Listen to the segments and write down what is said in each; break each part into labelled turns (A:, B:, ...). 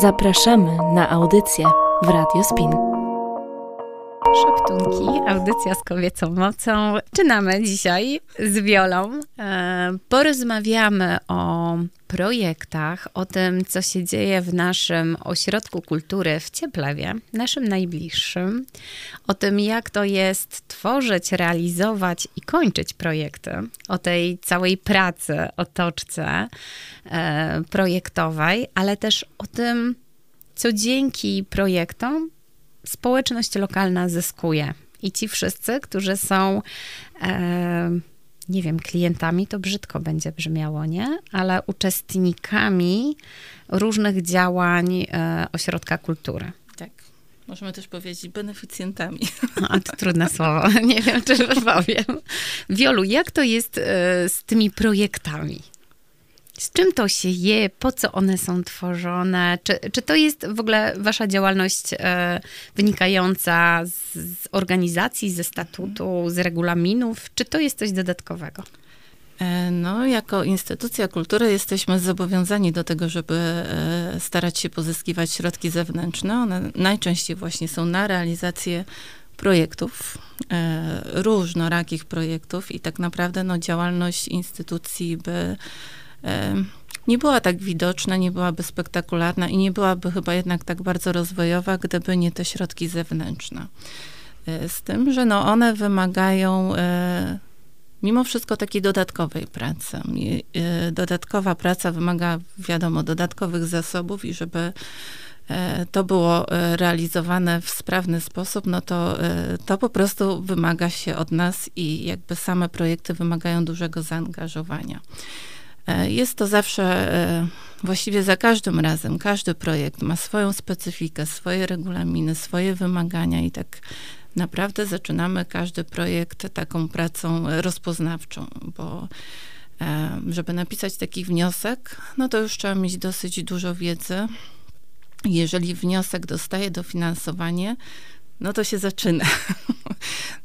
A: Zapraszamy na audycję w Radio Spin.
B: Szeptunki, audycja z kobiecą mocą. Czynamy dzisiaj z Wiolą. E, porozmawiamy o projektach, o tym, co się dzieje w naszym ośrodku kultury w Cieplewie, naszym najbliższym, o tym, jak to jest tworzyć, realizować i kończyć projekty, o tej całej pracy, otoczce e, projektowej, ale też o tym, co dzięki projektom społeczność lokalna zyskuje. I ci wszyscy, którzy są, e, nie wiem, klientami, to brzydko będzie brzmiało, nie? Ale uczestnikami różnych działań e, ośrodka kultury.
C: Tak. Możemy też powiedzieć beneficjentami.
B: A to trudne słowo, nie wiem, czy wypowiem. Wiolu, jak to jest e, z tymi projektami? Z czym to się je? Po co one są tworzone? Czy, czy to jest w ogóle wasza działalność e, wynikająca z, z, organizacji, ze statutu, z regulaminów? Czy to jest coś dodatkowego?
C: E, no, jako instytucja kultury jesteśmy zobowiązani do tego, żeby e, starać się pozyskiwać środki zewnętrzne. One najczęściej właśnie są na realizację projektów, e, różnorakich projektów i tak naprawdę no, działalność instytucji by nie była tak widoczna, nie byłaby spektakularna i nie byłaby chyba jednak tak bardzo rozwojowa, gdyby nie te środki zewnętrzne. E, z tym, że no one wymagają e, mimo wszystko takiej dodatkowej pracy. E, dodatkowa praca wymaga, wiadomo, dodatkowych zasobów i żeby to było realizowane w sprawny sposób, no to, to po prostu wymaga się od nas i jakby same projekty wymagają dużego zaangażowania. E, jest to zawsze, e, właściwie za każdym razem, każdy projekt ma swoją specyfikę, swoje regulaminy, swoje wymagania i tak naprawdę zaczynamy każdy projekt taką pracą rozpoznawczą, bo e, żeby napisać taki wniosek, no to już trzeba mieć dosyć dużo wiedzy. Jeżeli wniosek dostaje dofinansowanie, no to się zaczyna.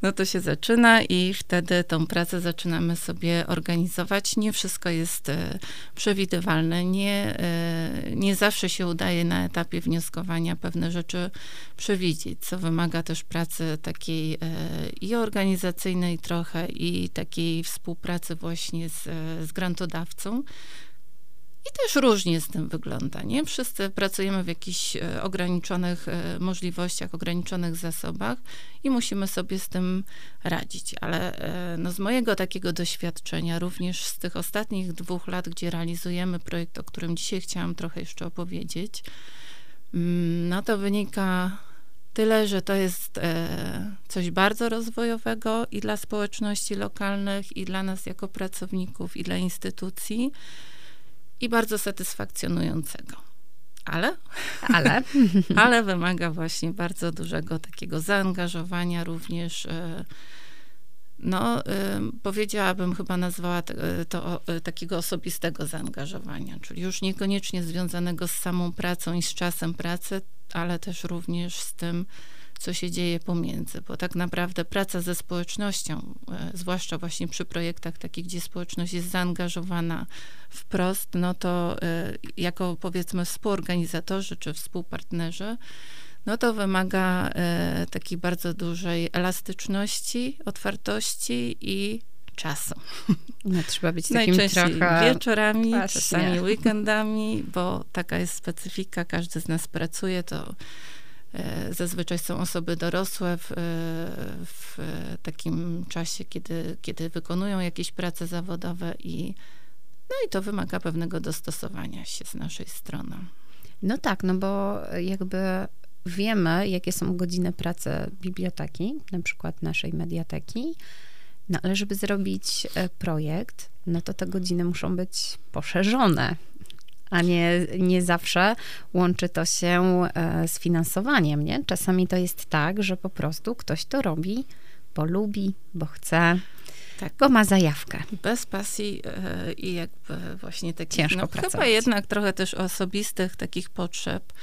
C: No to się zaczyna i wtedy tą pracę zaczynamy sobie organizować. Nie wszystko jest e, przewidywalne. Nie, e, nie zawsze się udaje na etapie wnioskowania pewne rzeczy przewidzieć, co wymaga też pracy takiej e, i organizacyjnej trochę, i takiej współpracy właśnie z, z grantodawcą. I też różnie z tym wygląda, nie? Wszyscy pracujemy w jakichś e, ograniczonych e, możliwościach, ograniczonych zasobach i musimy sobie z tym radzić. Ale e, no, z mojego takiego doświadczenia, również z tych ostatnich dwóch lat, gdzie realizujemy projekt, o którym dzisiaj chciałam trochę jeszcze opowiedzieć, mm, no to wynika tyle, że to jest coś bardzo rozwojowego i dla społeczności lokalnych, i dla nas jako pracowników, i dla instytucji i bardzo satysfakcjonującego. Ale,
B: ale,
C: ale wymaga właśnie bardzo dużego takiego zaangażowania również. E, no, e, powiedziałabym, chyba nazwała to e, takiego osobistego zaangażowania, czyli już niekoniecznie związanego z samą pracą i z czasem pracy, ale też również z tym, co się dzieje pomiędzy, bo tak naprawdę praca ze społecznością, e, zwłaszcza właśnie przy projektach takich, gdzie społeczność jest zaangażowana wprost, no to e, jako powiedzmy współorganizatorzy czy współpartnerzy, no to wymaga e, takiej bardzo dużej elastyczności, otwartości i czasu.
B: No, trzeba być takim
C: Najczęściej
B: trochę...
C: wieczorami, Właśnie. czasami weekendami, bo taka jest specyfika, każdy z nas pracuje, to zazwyczaj są osoby dorosłe w, e, w takim czasie, kiedy, kiedy wykonują jakieś prace zawodowe i no i to wymaga pewnego dostosowania się z naszej strony.
B: No tak, no bo jakby wiemy, jakie są godziny pracy biblioteki, na przykład naszej mediateki, no ale żeby zrobić e, projekt, no to te godziny muszą być poszerzone a nie, nie zawsze łączy to się e, z finansowaniem, nie? Czasami to jest tak, że po prostu ktoś to robi, bo lubi, bo chce, tak. bo ma zajawkę.
C: Bez pasji yy, i jakby właśnie takich,
B: Ciężko
C: no,
B: pracować.
C: chyba jednak trochę też osobistych takich potrzeb,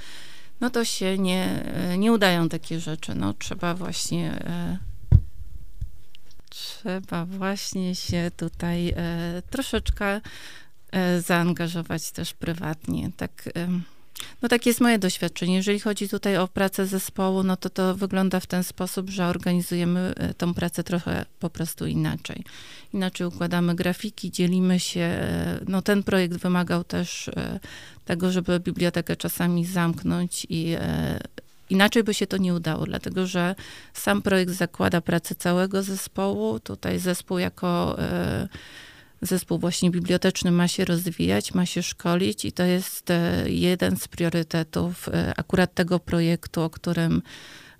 C: no to się nie, e, nie udają takie rzeczy, no trzeba właśnie... Yy, trzeba właśnie się tutaj troszeczkę E, zaangażować też prywatnie. Tak, No takie jest moje doświadczenie. Jeżeli chodzi tutaj o pracę zespołu, no to to wygląda w ten sposób, że organizujemy e, tą pracę trochę po prostu inaczej. Inaczej układamy grafiki, dzielimy się. E, no ten projekt wymagał też e, tego, żeby bibliotekę czasami zamknąć i Inaczej by się to nie udało, dlatego że sam projekt zakłada pracę całego zespołu. Tutaj zespół jako zespół właśnie biblioteczny ma się rozwijać, ma się szkolić i to jest e, jeden z priorytetów e, akurat tego projektu, o którym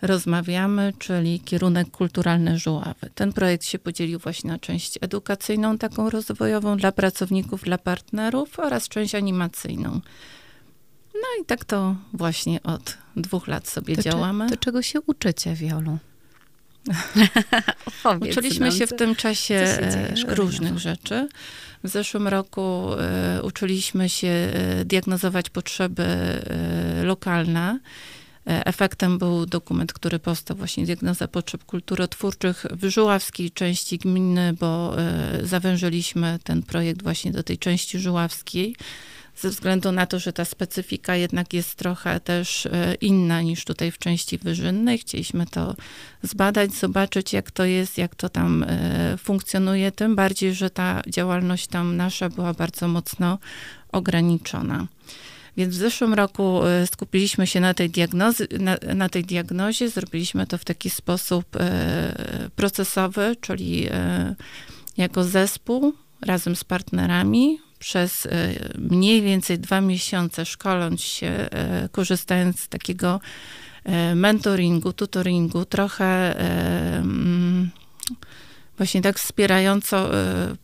C: rozmawiamy, czyli kierunek kulturalny żuławy. Ten projekt się podzielił właśnie na część edukacyjną, taką rozwojową dla pracowników, dla partnerów oraz część animacyjną. No i tak to właśnie od dwóch lat sobie
B: to
C: działamy.
B: Czy, to czego się uczycie, Wiolu?
C: Uczyliśmy się w tym czasie e, różnych rzeczy. W zeszłym roku e, uczyliśmy się e, diagnozować potrzeby lokalne. Efektem był dokument, który powstał, właśnie diagnoza potrzeb kulturotwórczych w żuławskiej części gminy, bo zawężyliśmy ten projekt właśnie do tej części żuławskiej ze względu na to, że ta specyfika jednak jest trochę też e, inna niż tutaj w części wyżynnej. Chcieliśmy to zbadać, zobaczyć, jak to jest, jak to tam e, funkcjonuje, tym bardziej, że ta działalność tam nasza była bardzo mocno ograniczona. Więc w zeszłym roku e, skupiliśmy się na tej, diagnozy, na, na tej diagnozie, zrobiliśmy to w taki sposób procesowy, czyli jako zespół razem z partnerami przez e, mniej więcej dwa miesiące szkoląc się, e, korzystając z takiego e, mentoringu, tutoringu, trochę mm, właśnie tak wspierająco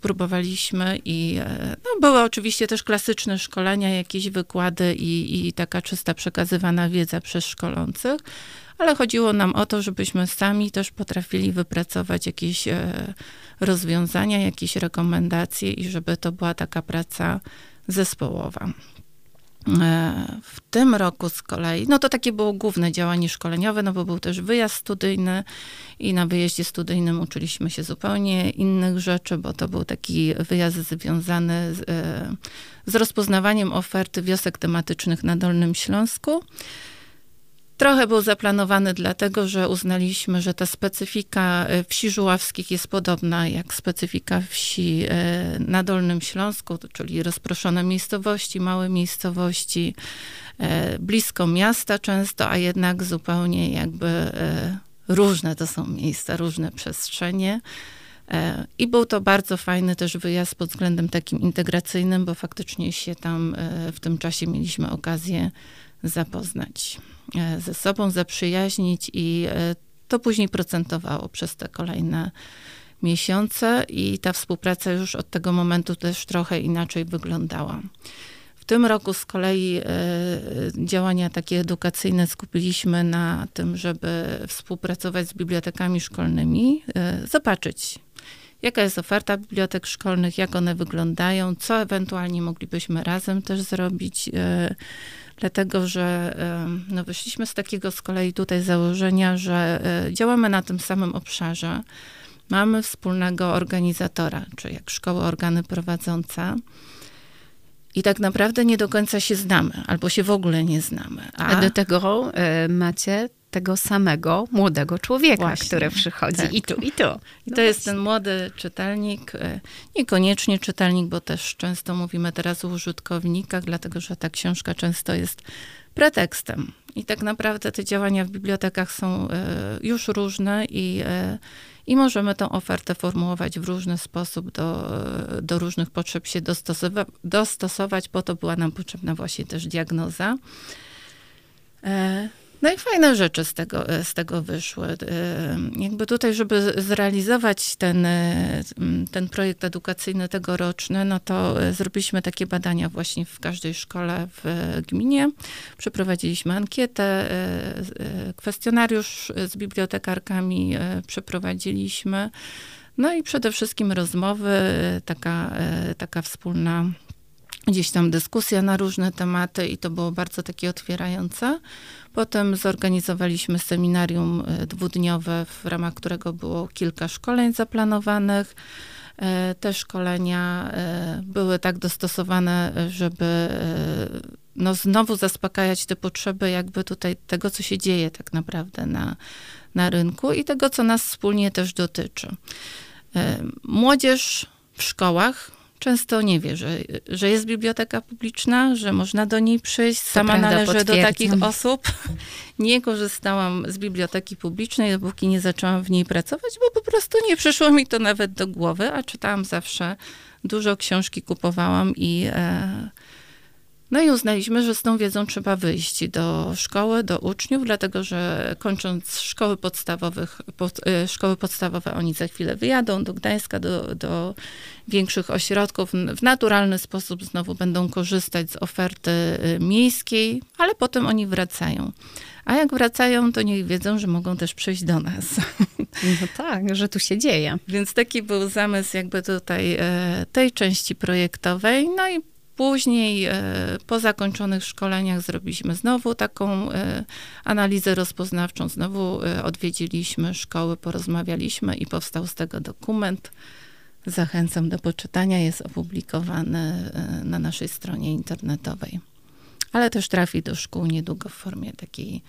C: próbowaliśmy i no, były oczywiście też klasyczne szkolenia, jakieś wykłady i, i taka czysta przekazywana wiedza przez szkolących, ale chodziło nam o to, żebyśmy sami też potrafili wypracować jakieś rozwiązania, jakieś rekomendacje i żeby to była taka praca zespołowa. E, w tym roku z kolei, no to takie było główne działanie szkoleniowe, no bo był też wyjazd studyjny i na wyjeździe studyjnym uczyliśmy się zupełnie innych rzeczy, bo to był taki wyjazd związany z, e, z rozpoznawaniem oferty wiosek tematycznych na Dolnym Śląsku. Trochę był zaplanowany dlatego, że uznaliśmy, że ta specyfika e, wsi żuławskich jest podobna jak specyfika wsi e, na Dolnym Śląsku, czyli rozproszone miejscowości, małe miejscowości, e, blisko miasta często, a jednak zupełnie jakby różne to są miejsca, różne przestrzenie. I był to bardzo fajny też wyjazd pod względem takim integracyjnym, bo faktycznie się tam w tym czasie mieliśmy okazję zapoznać ze sobą, zaprzyjaźnić i e, to później procentowało przez te kolejne miesiące i ta współpraca już od tego momentu też trochę inaczej wyglądała. W tym roku z kolei e, działania takie edukacyjne skupiliśmy na tym, żeby współpracować z bibliotekami szkolnymi, zobaczyć, jaka jest oferta bibliotek szkolnych, jak one wyglądają, co ewentualnie moglibyśmy razem też zrobić dlatego że no, wyszliśmy z takiego z kolei tutaj założenia, że e, działamy na tym samym obszarze. Mamy wspólnego organizatora, czy jak szkoły, organy prowadzące. I tak naprawdę nie do końca się znamy, albo się w ogóle nie znamy.
B: A, A do tego y, macie tego samego młodego człowieka, właśnie, który przychodzi tak. i tu, i tu.
C: I no to jest ten młody czytelnik, e, niekoniecznie czytelnik, bo też często mówimy teraz o użytkownikach, dlatego że ta książka często jest pretekstem. I tak naprawdę te działania w bibliotekach są e, już różne i, e, i możemy tą ofertę formułować w różny sposób, do, do różnych potrzeb się dostosowa- dostosować, po to była nam potrzebna właśnie też diagnoza. No i fajne rzeczy z tego, e, z tego wyszły. E, jakby tutaj, żeby zrealizować ten, e, ten projekt edukacyjny tegoroczny, no to zrobiliśmy takie badania właśnie w każdej szkole w gminie. Przeprowadziliśmy ankietę, kwestionariusz z bibliotekarkami przeprowadziliśmy. No i przede wszystkim rozmowy, taka, taka wspólna gdzieś tam dyskusja na różne tematy i to było bardzo takie otwierające. Potem zorganizowaliśmy seminarium e, dwudniowe, w ramach którego było kilka szkoleń zaplanowanych. E, te szkolenia e, były tak dostosowane, żeby no znowu zaspokajać te potrzeby jakby tutaj tego, co się dzieje tak naprawdę na, na rynku i tego, co nas wspólnie też dotyczy. Młodzież w szkołach często nie wie, że, że jest biblioteka publiczna, że można do niej przyjść. Sama
B: prawda,
C: należę do takich osób. Nie korzystałam z biblioteki publicznej, dopóki nie zaczęłam w niej pracować, bo po prostu nie przyszło mi to nawet do głowy, a czytałam zawsze dużo książki, kupowałam i e, no i uznaliśmy, że z tą wiedzą trzeba wyjść do szkoły, do uczniów, dlatego że kończąc szkoły, podstawowych, pod, e, szkoły podstawowe, oni za chwilę wyjadą do Gdańska, do, do większych ośrodków. W naturalny sposób znowu będą korzystać z oferty e, miejskiej, ale potem oni wracają. A jak wracają, to niech wiedzą, że mogą też przyjść do nas.
B: No tak, że tu się dzieje.
C: Więc taki był zamysł jakby tutaj e, tej części projektowej. No i Później e, po zakończonych szkoleniach zrobiliśmy znowu taką e, analizę rozpoznawczą, znowu e, odwiedziliśmy szkoły, porozmawialiśmy i powstał z tego dokument. Zachęcam do poczytania, jest opublikowany na naszej stronie internetowej. Ale też trafi do szkół niedługo w formie takiej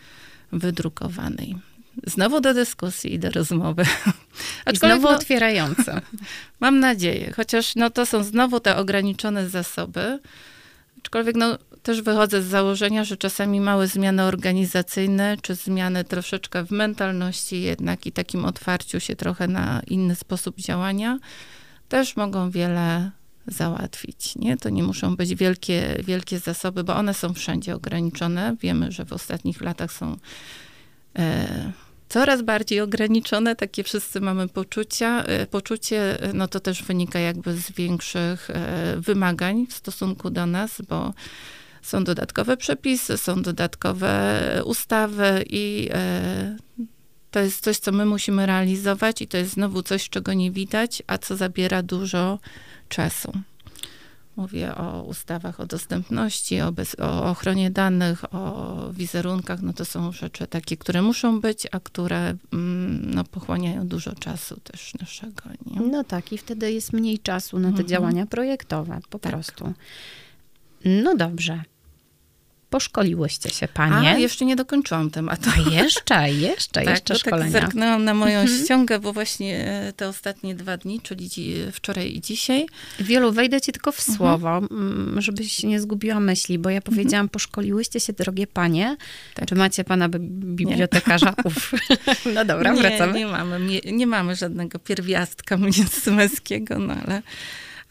C: wydrukowanej. Znowu do dyskusji i do rozmowy.
B: I znowu no, otwierające.
C: Mam nadzieję, chociaż no, to są znowu te ograniczone zasoby. Aczkolwiek no, też wychodzę z założenia, że czasami małe zmiany organizacyjne, czy zmiany troszeczkę w mentalności jednak i takim otwarciu się trochę na inny sposób działania, też mogą wiele załatwić. Nie? To nie muszą być wielkie, wielkie zasoby, bo one są wszędzie ograniczone. Wiemy, że w ostatnich latach są e, coraz bardziej ograniczone, takie wszyscy mamy poczucia. E, poczucie, e, no to też wynika jakby z większych e, wymagań w stosunku do nas, bo są dodatkowe przepisy, są dodatkowe ustawy i to jest coś, co my musimy realizować i to jest znowu coś, czego nie widać, a co zabiera dużo czasu. Mówię o ustawach o dostępności, o, bez, o, ochronie danych, o wizerunkach. No to są rzeczy takie, które muszą być, a które mm, no, pochłaniają dużo czasu też naszego. Nie?
B: No tak, i wtedy jest mniej czasu na te mhm. działania projektowe, po tak. prostu. No dobrze poszkoliłyście się panie.
C: A, jeszcze nie dokończyłam tematu.
B: A jeszcze, jeszcze, tak, jeszcze
C: tak
B: szkolenia.
C: Tak zerknęłam na moją mhm. ściągę, bo właśnie e, te ostatnie dwa dni, czyli wczoraj i dzisiaj.
B: Wielu, wejdę ci tylko w mhm. słowo, mhm. żebyś nie zgubiła myśli, bo ja mhm. powiedziałam, poszkoliłyście się, drogie panie. Tak. Czy macie pana bibliotekarza? Uf. No dobra,
C: nie,
B: wracamy.
C: Nie mamy, nie, nie mamy żadnego pierwiastka męskiego, no ale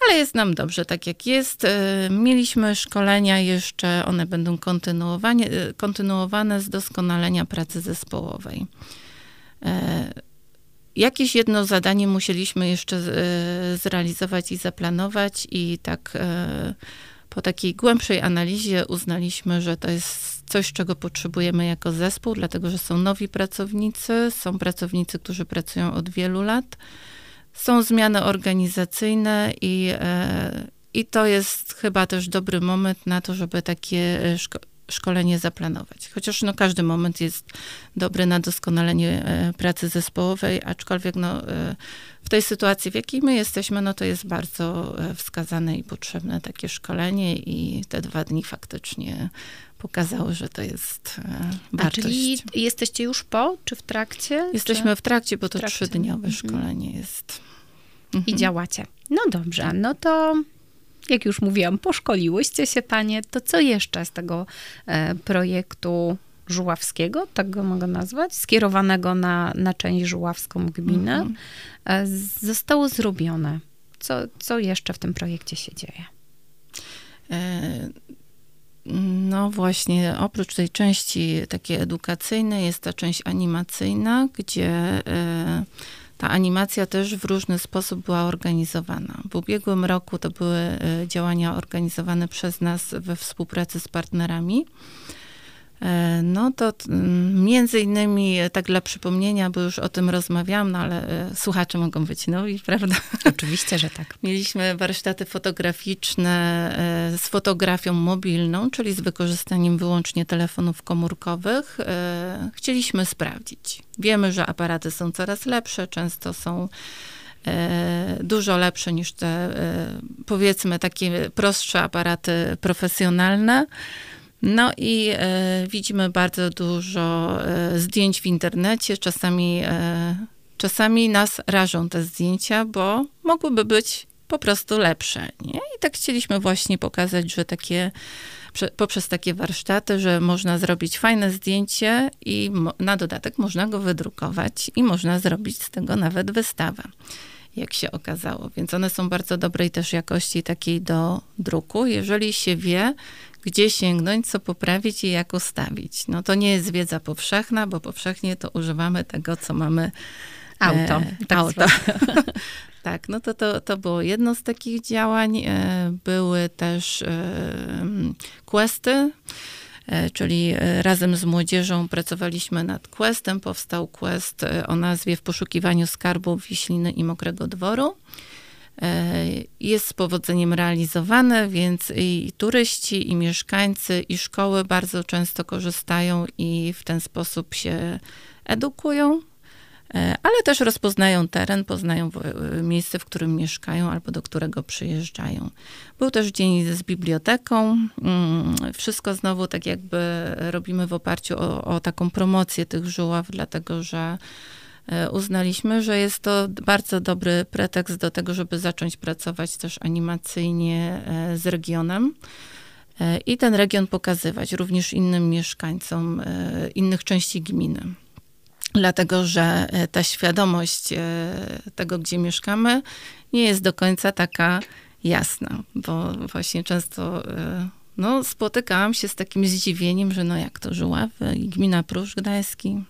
C: ale jest nam dobrze, tak jak jest. E, mieliśmy szkolenia jeszcze, one będą kontynuowane, kontynuowane z doskonalenia pracy zespołowej. E, jakieś jedno zadanie musieliśmy jeszcze e, zrealizować i zaplanować, i tak po takiej głębszej analizie uznaliśmy, że to jest coś, czego potrzebujemy jako zespół, dlatego że są nowi pracownicy, są pracownicy, którzy pracują od wielu lat są zmiany organizacyjne i, e, i to jest chyba też dobry moment na to, żeby takie szko szkolenie zaplanować. Chociaż no, każdy moment jest dobry na doskonalenie e, pracy zespołowej, aczkolwiek no, e, w tej sytuacji, w jakiej my jesteśmy, no to jest bardzo wskazane i potrzebne takie szkolenie i te dwa dni faktycznie pokazały, że to jest wartość. A
B: czyli jesteście już po, czy w trakcie?
C: Jesteśmy
B: czy?
C: w trakcie, bo to trzydniowe mhm. szkolenie jest
B: mhm. i działacie. No dobrze, no to jak już mówiłam, poszkoliłyście się panie, to co jeszcze z tego e, projektu żuławskiego, tak go mogę nazwać, skierowanego na, na część żuławską gminę, mhm. e, zostało zrobione? Co, co jeszcze w tym projekcie się dzieje?
C: No właśnie, oprócz tej części takiej edukacyjnej jest ta część animacyjna, gdzie e, ta animacja też w różny sposób była organizowana. W ubiegłym roku to były e, działania organizowane przez nas we współpracy z partnerami. E, no to między innymi, e, tak dla przypomnienia, bo już o tym rozmawiałam, no ale e, słuchacze mogą być nowi, prawda?
B: Oczywiście, że tak.
C: Mieliśmy warsztaty fotograficzne z fotografią mobilną, czyli z wykorzystaniem wyłącznie telefonów komórkowych. Chcieliśmy sprawdzić. Wiemy, że aparaty są coraz lepsze, często są dużo lepsze niż te, powiedzmy, takie prostsze aparaty profesjonalne. No i e, widzimy bardzo dużo e, zdjęć w internecie. Czasami, e, czasami nas rażą te zdjęcia, bo mogłyby być po prostu lepsze. Nie? I tak chcieliśmy właśnie pokazać, że takie poprzez takie warsztaty, że można zrobić fajne zdjęcie i na dodatek można go wydrukować i można zrobić z tego nawet wystawę, jak się okazało. Więc one są bardzo dobrej też jakości takiej do druku, jeżeli się wie, gdzie sięgnąć, co poprawić i jak ustawić. No to nie jest wiedza powszechna, bo powszechnie to używamy tego, co mamy
B: Auto.
C: E, tak auto. tak, no to, to, to było jedno z takich działań. E, były też e, questy, e, czyli e, razem z młodzieżą pracowaliśmy nad questem. Powstał quest e, o nazwie W poszukiwaniu skarbów Wiśliny i Mokrego Dworu. Jest z powodzeniem realizowane, więc i turyści, i mieszkańcy, i szkoły bardzo często korzystają i w ten sposób się edukują E, ale też rozpoznają teren, poznają e, miejsce, w którym mieszkają albo do którego przyjeżdżają. Był też dzień z biblioteką. Mm, wszystko znowu tak jakby robimy w oparciu o, o taką promocję tych żuław, dlatego że e, uznaliśmy, że jest to bardzo dobry pretekst do tego, żeby zacząć pracować też animacyjnie z regionem i ten region pokazywać również innym mieszkańcom innych części gminy dlatego że e, ta świadomość e, tego, gdzie mieszkamy, nie jest do końca taka jasna, bo właśnie często e, no, spotykałam się z takim zdziwieniem, że no jak to Żuławy i gmina Prusz Gdański.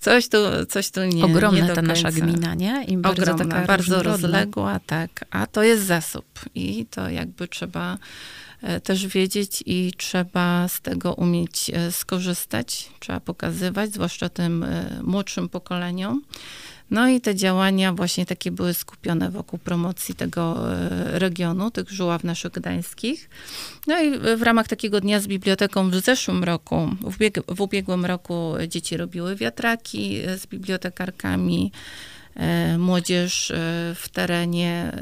C: coś tu, coś tu nie
B: Ogromna
C: nie
B: ta nasza gmina, nie?
C: I bardzo Ogromna, taka bardzo rozległa, tak. A to jest zasób i to jakby trzeba też wiedzieć i trzeba z tego umieć e, skorzystać, trzeba pokazywać, zwłaszcza tym e, młodszym pokoleniom. No i te działania właśnie takie były skupione wokół promocji tego regionu, tych żuław naszych gdańskich. No i w ramach takiego dnia z biblioteką w zeszłym roku, w, w ubiegłym roku dzieci robiły wiatraki z bibliotekarkami, młodzież w terenie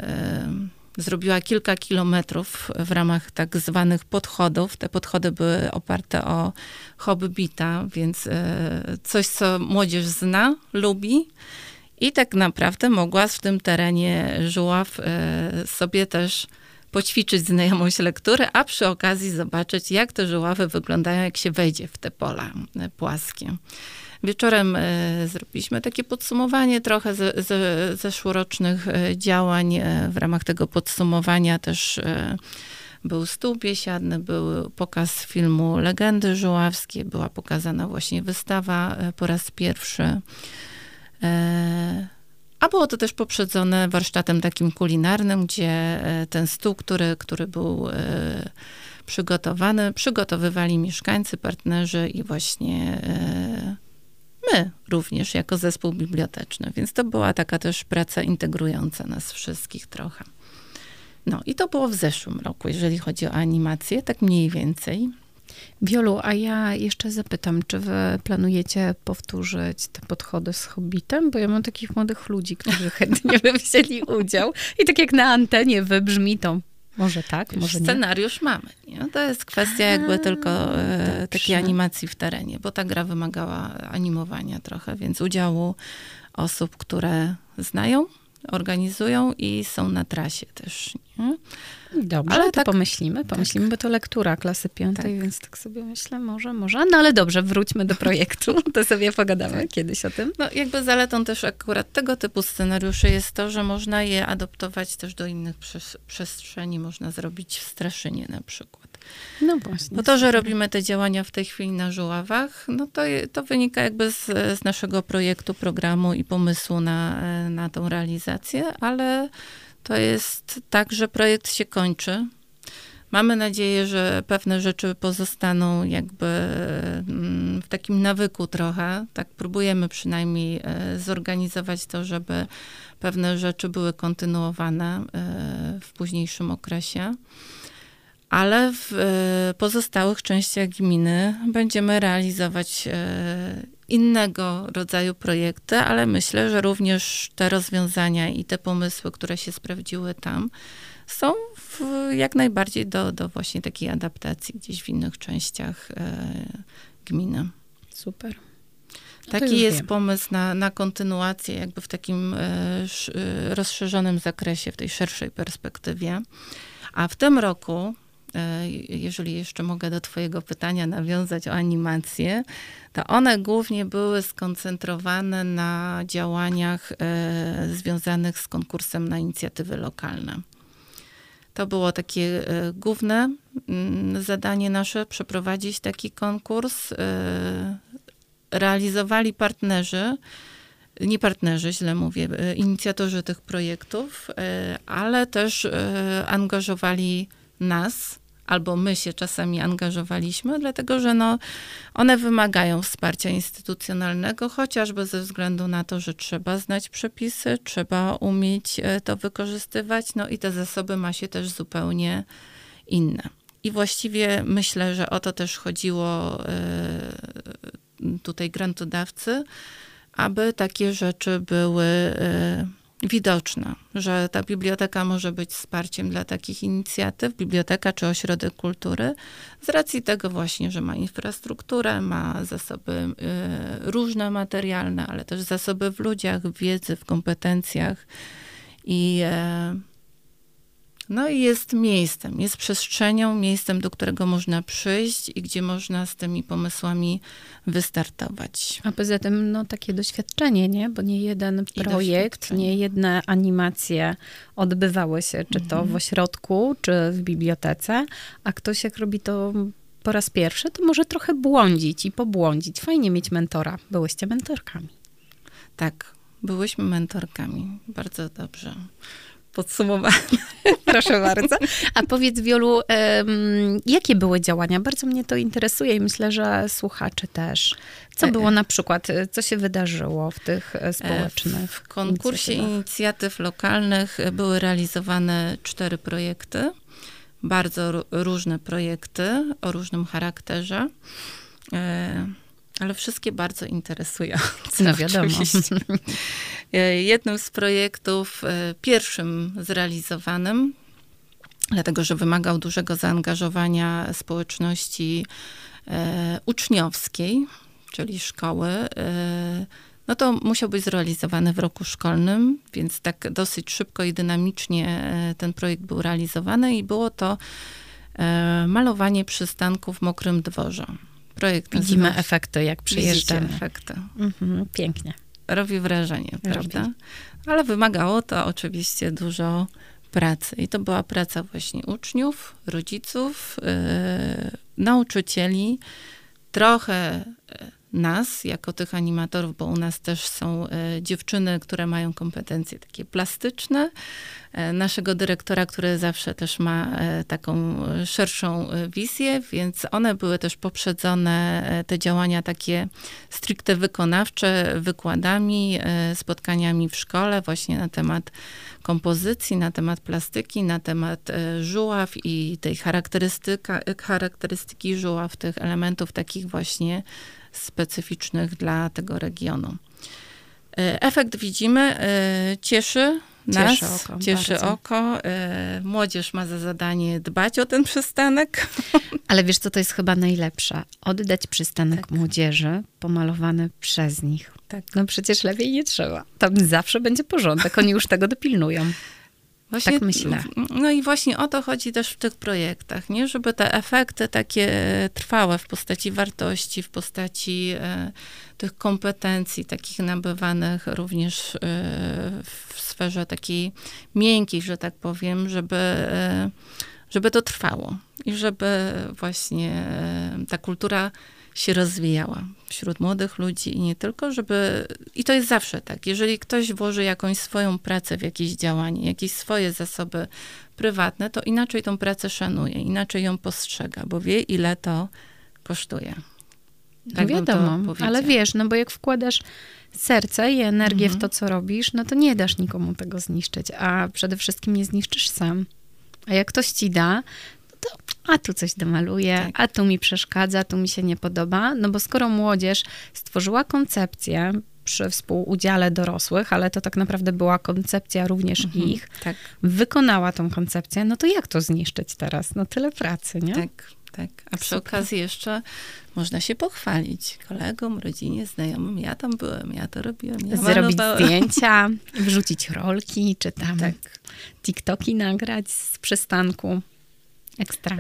C: zrobiła kilka kilometrów w ramach tak zwanych podchodów. Te podchody były oparte o hobbita, więc e, coś, co młodzież zna, lubi. I tak naprawdę mogła w tym terenie żuław e, sobie też poćwiczyć znajomość lektury, a przy okazji zobaczyć, jak te żuławy wyglądają, jak się wejdzie w te pola e, płaskie. Wieczorem e, zrobiliśmy takie podsumowanie trochę ze, ze, zeszłorocznych e, działań. E, w ramach tego podsumowania też był stół biesiadny, był pokaz filmu Legendy Żuławskie, była pokazana właśnie wystawa po raz pierwszy. A było to też poprzedzone warsztatem takim kulinarnym, gdzie ten stół, który, który był przygotowany, przygotowywali mieszkańcy, partnerzy i właśnie my również jako zespół biblioteczny, więc to była taka też praca integrująca nas wszystkich trochę. No i to było w zeszłym roku, jeżeli chodzi o animację, tak mniej więcej.
B: Wiolu, a ja jeszcze zapytam, czy wy planujecie powtórzyć te podchody z Hobbitem? Bo ja mam takich młodych ludzi, którzy chętnie by wzięli udział. I tak jak na antenie wybrzmi to może tak, może
C: Scenariusz nie. mamy. Nie? To jest kwestia jakby tylko e, takiej animacji w terenie, bo ta gra wymagała animowania trochę, więc udziału osób, które znają, organizują i są na trasie też. Nie?
B: Dobrze, ale to tak, pomyślimy, pomyślimy, tak. bo to lektura klasy piątej, tak. więc tak sobie myślę, może, może. No ale dobrze, wróćmy do projektu, to sobie pogadamy tak. kiedyś o tym.
C: No jakby zaletą też akurat tego typu scenariuszy jest to, że można je adoptować też do innych przestrzeni, można zrobić w Straszynie na przykład.
B: No właśnie.
C: Bo to, że robimy te działania w tej chwili na Żuławach, no to, to wynika jakby z, z naszego projektu, programu i pomysłu na, na tą realizację, ale to jest tak, że projekt się kończy. Mamy nadzieję, że pewne rzeczy pozostaną jakby mm, w takim nawyku trochę. Tak próbujemy przynajmniej e, zorganizować to, żeby pewne rzeczy były kontynuowane e, w późniejszym okresie. Ale w e, pozostałych częściach gminy będziemy realizować innego rodzaju projekty, ale myślę, że również te rozwiązania i te pomysły, które się sprawdziły tam, są w, jak najbardziej do, do właśnie takiej adaptacji gdzieś w innych częściach e, gminy.
B: Super. No
C: Taki jest wiem. pomysł na, na kontynuację, jakby w takim e, sz, e, rozszerzonym zakresie, w tej szerszej perspektywie. A w tym roku, e, jeżeli jeszcze mogę do Twojego pytania nawiązać o animację, to one głównie były skoncentrowane na działaniach e, związanych z konkursem na inicjatywy lokalne. To było takie e, główne mm, zadanie nasze, przeprowadzić taki konkurs. E, realizowali partnerzy, nie partnerzy, źle mówię, e, inicjatorzy tych projektów, ale też angażowali nas, albo my się czasami angażowaliśmy, dlatego że no, one wymagają wsparcia instytucjonalnego, chociażby ze względu na to, że trzeba znać przepisy, trzeba umieć to wykorzystywać, no i te zasoby ma się też zupełnie inne. I właściwie myślę, że o to też chodziło tutaj grantodawcy, aby takie rzeczy były widoczna, że ta biblioteka może być wsparciem dla takich inicjatyw, biblioteka czy ośrodek kultury, z racji tego właśnie, że ma infrastrukturę, ma zasoby y, różne materialne, ale też zasoby w ludziach, w wiedzy, w kompetencjach i y, no i jest miejscem, jest przestrzenią, miejscem, do którego można przyjść i gdzie można z tymi pomysłami wystartować.
B: A poza tym, no takie doświadczenie, nie? Bo nie jeden projekt, nie jedne animacje odbywały się, czy to mhm. w ośrodku, czy w bibliotece, a ktoś jak robi to po raz pierwszy, to może trochę błądzić i pobłądzić. Fajnie mieć mentora. Byłyście mentorkami.
C: Tak, byłyśmy mentorkami. Bardzo dobrze podsumowane.
B: Proszę bardzo. A powiedz, Wiolu, jakie były działania? Bardzo mnie to interesuje i myślę, że słuchacze też. Co e, było na przykład, co się wydarzyło w tych e, społecznych
C: W konkursie inicjatyw lokalnych były realizowane cztery projekty. Bardzo różne projekty o różnym charakterze. E, ale wszystkie bardzo interesujące.
B: No wiadomo.
C: E, jednym z projektów, e, pierwszym zrealizowanym, dlatego że wymagał dużego zaangażowania społeczności e, uczniowskiej, czyli szkoły, no to musiał być zrealizowany w roku szkolnym, więc tak dosyć szybko i dynamicznie ten projekt był realizowany i było to malowanie przystanku w Mokrym Dworze.
B: Projekt Widzimy nazywa... efekty, jak przyjeżdżamy. Widzicie
C: efekty.
B: Mhm, pięknie.
C: Robi wrażenie, Robi. prawda? Ale wymagało to oczywiście dużo pracy. I to była praca właśnie uczniów, rodziców, yy, nauczycieli, trochę yy, nas, jako tych animatorów, bo u nas też są e, dziewczyny, które mają kompetencje takie plastyczne, e, naszego dyrektora, który zawsze też ma e, taką szerszą wizję, więc one były też poprzedzone, te działania takie stricte wykonawcze, wykładami, spotkaniami w szkole właśnie na temat kompozycji, na temat plastyki, na temat żuław i tej charakterystyki żuław, tych elementów takich właśnie specyficznych dla tego regionu. E, efekt widzimy, e, cieszy nas, cieszy oko. Cieszy oko. E, młodzież ma za zadanie dbać o ten przystanek.
B: Ale wiesz, co to jest chyba najlepsze? Oddać przystanek tak. młodzieży pomalowany przez nich. Tak. No przecież lepiej nie trzeba. Tam zawsze będzie porządek, oni już tego dopilnują. Właśnie, tak myślę.
C: No i właśnie o to chodzi też w tych projektach, nie? Żeby te efekty takie trwałe w postaci wartości, w postaci e, tych kompetencji takich nabywanych również e, w sferze takiej miękkiej, że tak powiem, żeby, e, żeby to trwało i żeby właśnie e, ta kultura się rozwijała wśród młodych ludzi i nie tylko, żeby. I to jest zawsze tak. Jeżeli ktoś włoży jakąś swoją pracę w jakieś działanie, jakieś swoje zasoby prywatne, to inaczej tą pracę szanuje, inaczej ją postrzega, bo wie, ile to kosztuje.
B: Tak wiadomo, ale wiesz, no bo jak wkładasz serce i energię mhm. w to, co robisz, no to nie dasz nikomu tego zniszczyć, a przede wszystkim nie zniszczysz sam. A jak ktoś ci da, a tu coś domaluję, tak. a tu mi przeszkadza, tu mi się nie podoba. No bo skoro młodzież stworzyła koncepcję, przy współudziale dorosłych, ale to tak naprawdę była koncepcja również
C: Mhm,
B: ich.
C: Tak,
B: Wykonała tą koncepcję, no to jak to zniszczyć teraz? No tyle pracy, nie?
C: tak, tak. A przy
B: Super.
C: okazji jeszcze można się pochwalić kolegom, rodzinie, znajomym. Ja tam byłem, ja to robiłem, ja
B: Zrobić zdjęcia, wrzucić rolki, czy tam
C: Tak.
B: TikToki nagrać z przystanku. Ekstra.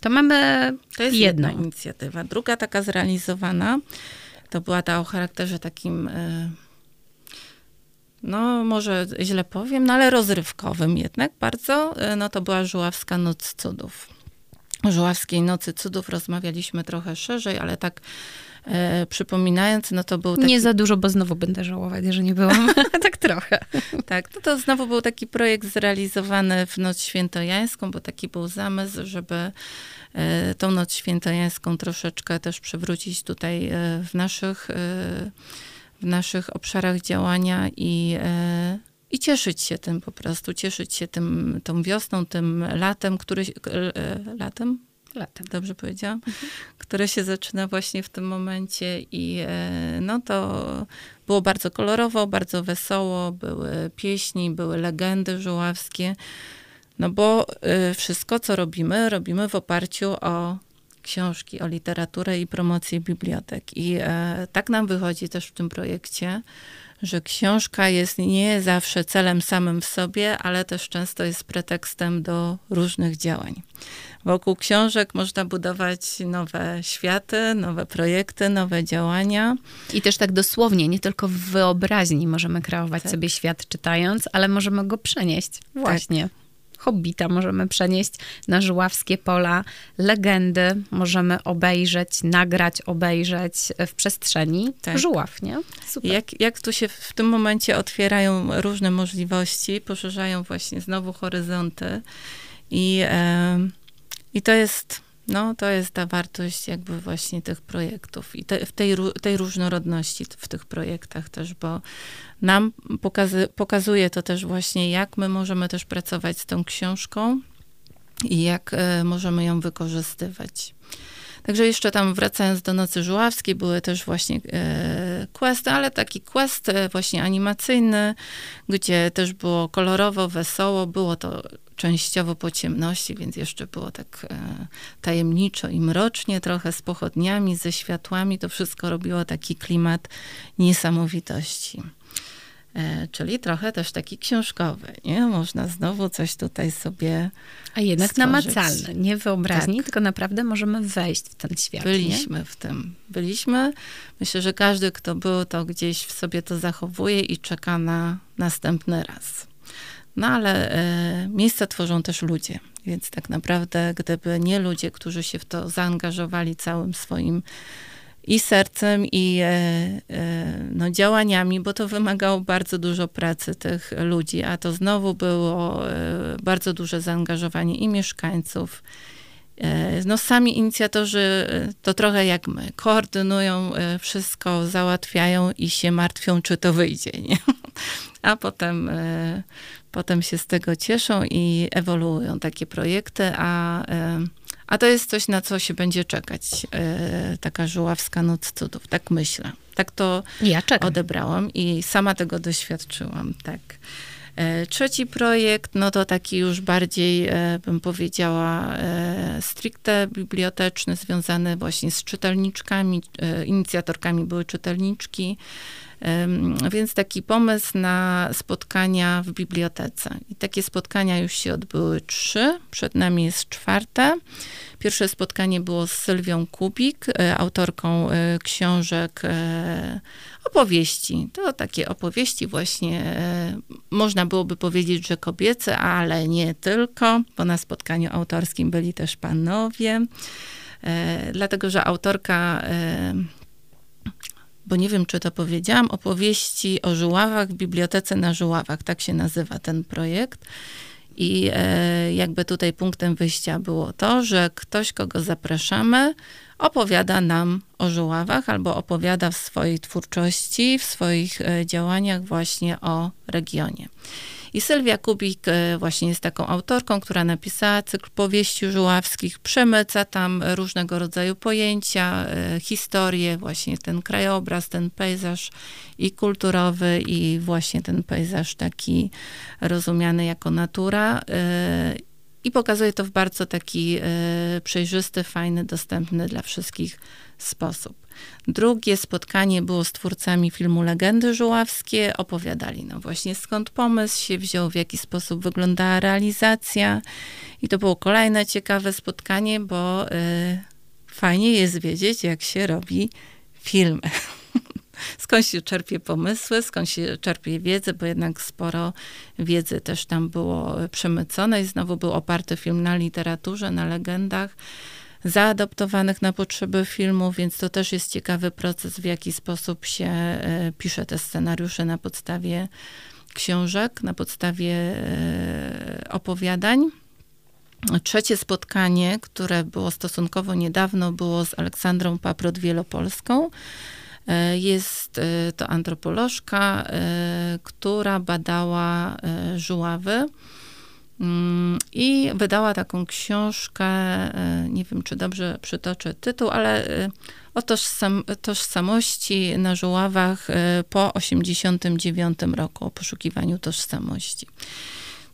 B: To mamy
C: To jest
B: jedną.
C: jedna inicjatywa. Druga taka zrealizowana, to była ta o charakterze takim, e, no może źle powiem, no ale rozrywkowym jednak bardzo, e, no to była Żuławska Noc Cudów. O Żuławskiej Nocy Cudów rozmawialiśmy trochę szerzej, ale tak e, przypominając, no to był taki
B: Nie za dużo, bo znowu będę żałować, że nie byłam. tak trochę.
C: Tak, no to znowu był taki projekt zrealizowany w Noc Świętojańską, bo taki był zamysł, żeby e, tą Noc Świętojańską troszeczkę też przywrócić tutaj e, w naszych, e, w naszych obszarach działania i, e, i cieszyć się tym po prostu, cieszyć się tym, tą wiosną, tym latem, który, e, latem?
B: Latem.
C: Dobrze powiedziałam? Które się zaczyna właśnie w tym momencie i e, no to było bardzo kolorowo, bardzo wesoło, były pieśni, były legendy żuławskie, no bo e, wszystko, co robimy, robimy w oparciu o książki, o literaturę i promocję bibliotek. I e, tak nam wychodzi też w tym projekcie, że książka jest nie zawsze celem samym w sobie, ale też często jest pretekstem do różnych działań. Wokół książek można budować nowe światy, nowe projekty, nowe działania.
B: I też tak dosłownie, nie tylko w wyobraźni możemy kreować
C: Tak.
B: sobie świat czytając, ale możemy go przenieść. Właśnie. Hobbita możemy przenieść na żuławskie pola, legendy możemy obejrzeć, nagrać, obejrzeć w przestrzeni
C: Tak.
B: żuław, nie? Super.
C: Jak, jak tu się w tym momencie otwierają różne możliwości, poszerzają właśnie znowu horyzonty. I, em, i to jest, no, to jest ta wartość jakby właśnie tych projektów i te, w tej, tej różnorodności w tych projektach też, bo nam pokazy, pokazuje to też właśnie, jak my możemy też pracować z tą książką i jak e, możemy ją wykorzystywać. Także jeszcze tam wracając do Nocy Żuławskiej, były też właśnie e, questy, ale taki quest e, właśnie animacyjny, gdzie też było kolorowo, wesoło, było to częściowo po ciemności, więc jeszcze było tak e, tajemniczo i mrocznie, trochę z pochodniami, ze światłami, to wszystko robiło taki klimat niesamowitości. E, czyli trochę też taki książkowy, nie? Można znowu coś tutaj sobie
B: A jednak
C: stworzyć.
B: namacalne, nie wyobraźni,
C: Tak.
B: tylko naprawdę możemy wejść w ten świat. Nie?
C: Byliśmy w tym. Byliśmy. Myślę, że każdy, kto był, to gdzieś w sobie to zachowuje i czeka na następny raz. No ale e, miejsca tworzą też ludzie, więc tak naprawdę, gdyby nie ludzie, którzy się w to zaangażowali całym swoim i sercem, i e, e, no, działaniami, bo to wymagało bardzo dużo pracy tych ludzi, a to znowu było e, bardzo duże zaangażowanie i mieszkańców, No sami inicjatorzy to trochę jak my, koordynują wszystko, załatwiają i się martwią, czy to wyjdzie, nie? A potem, potem się z tego cieszą i ewoluują takie projekty, a, e, a to jest coś, na co się będzie czekać. e, Taka żuławska noc cudów, tak myślę. Tak to
B: Ja
C: odebrałam i sama tego doświadczyłam, tak. E, Trzeci projekt, no to taki już bardziej, bym powiedziała, stricte biblioteczny, związany właśnie z czytelniczkami. Inicjatorkami były czytelniczki, więc taki pomysł na spotkania w bibliotece. I takie spotkania już się odbyły trzy, przed nami jest czwarte. Pierwsze spotkanie było z Sylwią Kubik, e, autorką e, książek e, opowieści. To takie opowieści właśnie, można byłoby powiedzieć, że kobiece, ale nie tylko, bo na spotkaniu autorskim byli też panowie. Dlatego, że autorka bo nie wiem, czy to powiedziałam, opowieści o żuławach w bibliotece na żuławach. Tak się nazywa ten projekt. I e, jakby tutaj punktem wyjścia było to, że ktoś, kogo zapraszamy, opowiada nam o żuławach albo opowiada w swojej twórczości, w swoich e, działaniach właśnie o regionie. I Sylwia Kubik e, właśnie jest taką autorką, która napisała cykl powieści żuławskich, przemyca tam różnego rodzaju pojęcia, e, historie, właśnie ten krajobraz, ten pejzaż i kulturowy, i właśnie ten pejzaż taki rozumiany jako natura i pokazuje to w bardzo taki y, przejrzysty, fajny, dostępny dla wszystkich sposób. Drugie spotkanie było z twórcami filmu Legendy Żuławskie. Opowiadali no właśnie skąd pomysł się wziął, w jaki sposób wyglądała realizacja. I to było kolejne ciekawe spotkanie, bo y, fajnie jest wiedzieć, jak się robi filmy. Skąd się czerpie pomysły, skąd się czerpie wiedzę, bo jednak sporo wiedzy też tam było przemycone i znowu był oparty film na literaturze, na legendach zaadoptowanych na potrzeby filmu, więc to też jest ciekawy proces, w jaki sposób się e, pisze te scenariusze na podstawie książek, na podstawie e, opowiadań. Trzecie spotkanie, które było stosunkowo niedawno, było z Aleksandrą Paprot Wielopolską. E, jest e, to antropolożka, e, która badała żuławy mm, i wydała taką książkę, nie wiem czy dobrze przytoczę tytuł, ale o tożsam, tożsamości na żuławach po 89 roku, o poszukiwaniu tożsamości.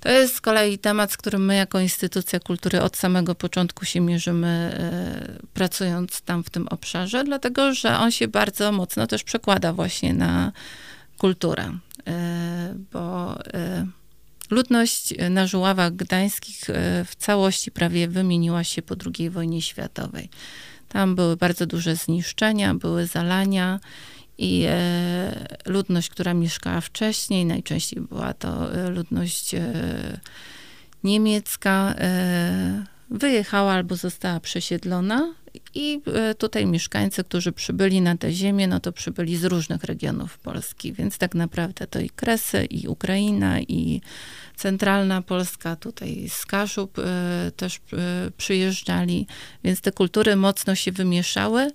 C: To jest z kolei temat, z którym my jako instytucja kultury od samego początku się mierzymy, e, pracując tam w tym obszarze, dlatego że on się bardzo mocno też przekłada właśnie na kulturę, e, bo e, ludność na Żuławach Gdańskich w całości prawie wymieniła się po II wojnie światowej. Tam były bardzo duże zniszczenia, były zalania i e, ludność, która mieszkała wcześniej, najczęściej była to e, ludność e, niemiecka, wyjechała albo została przesiedlona. I tutaj mieszkańcy, którzy przybyli na tę ziemię, no to przybyli z różnych regionów Polski, więc tak naprawdę to i Kresy, i Ukraina, i centralna Polska, tutaj z Kaszub też przyjeżdżali, więc te kultury mocno się wymieszały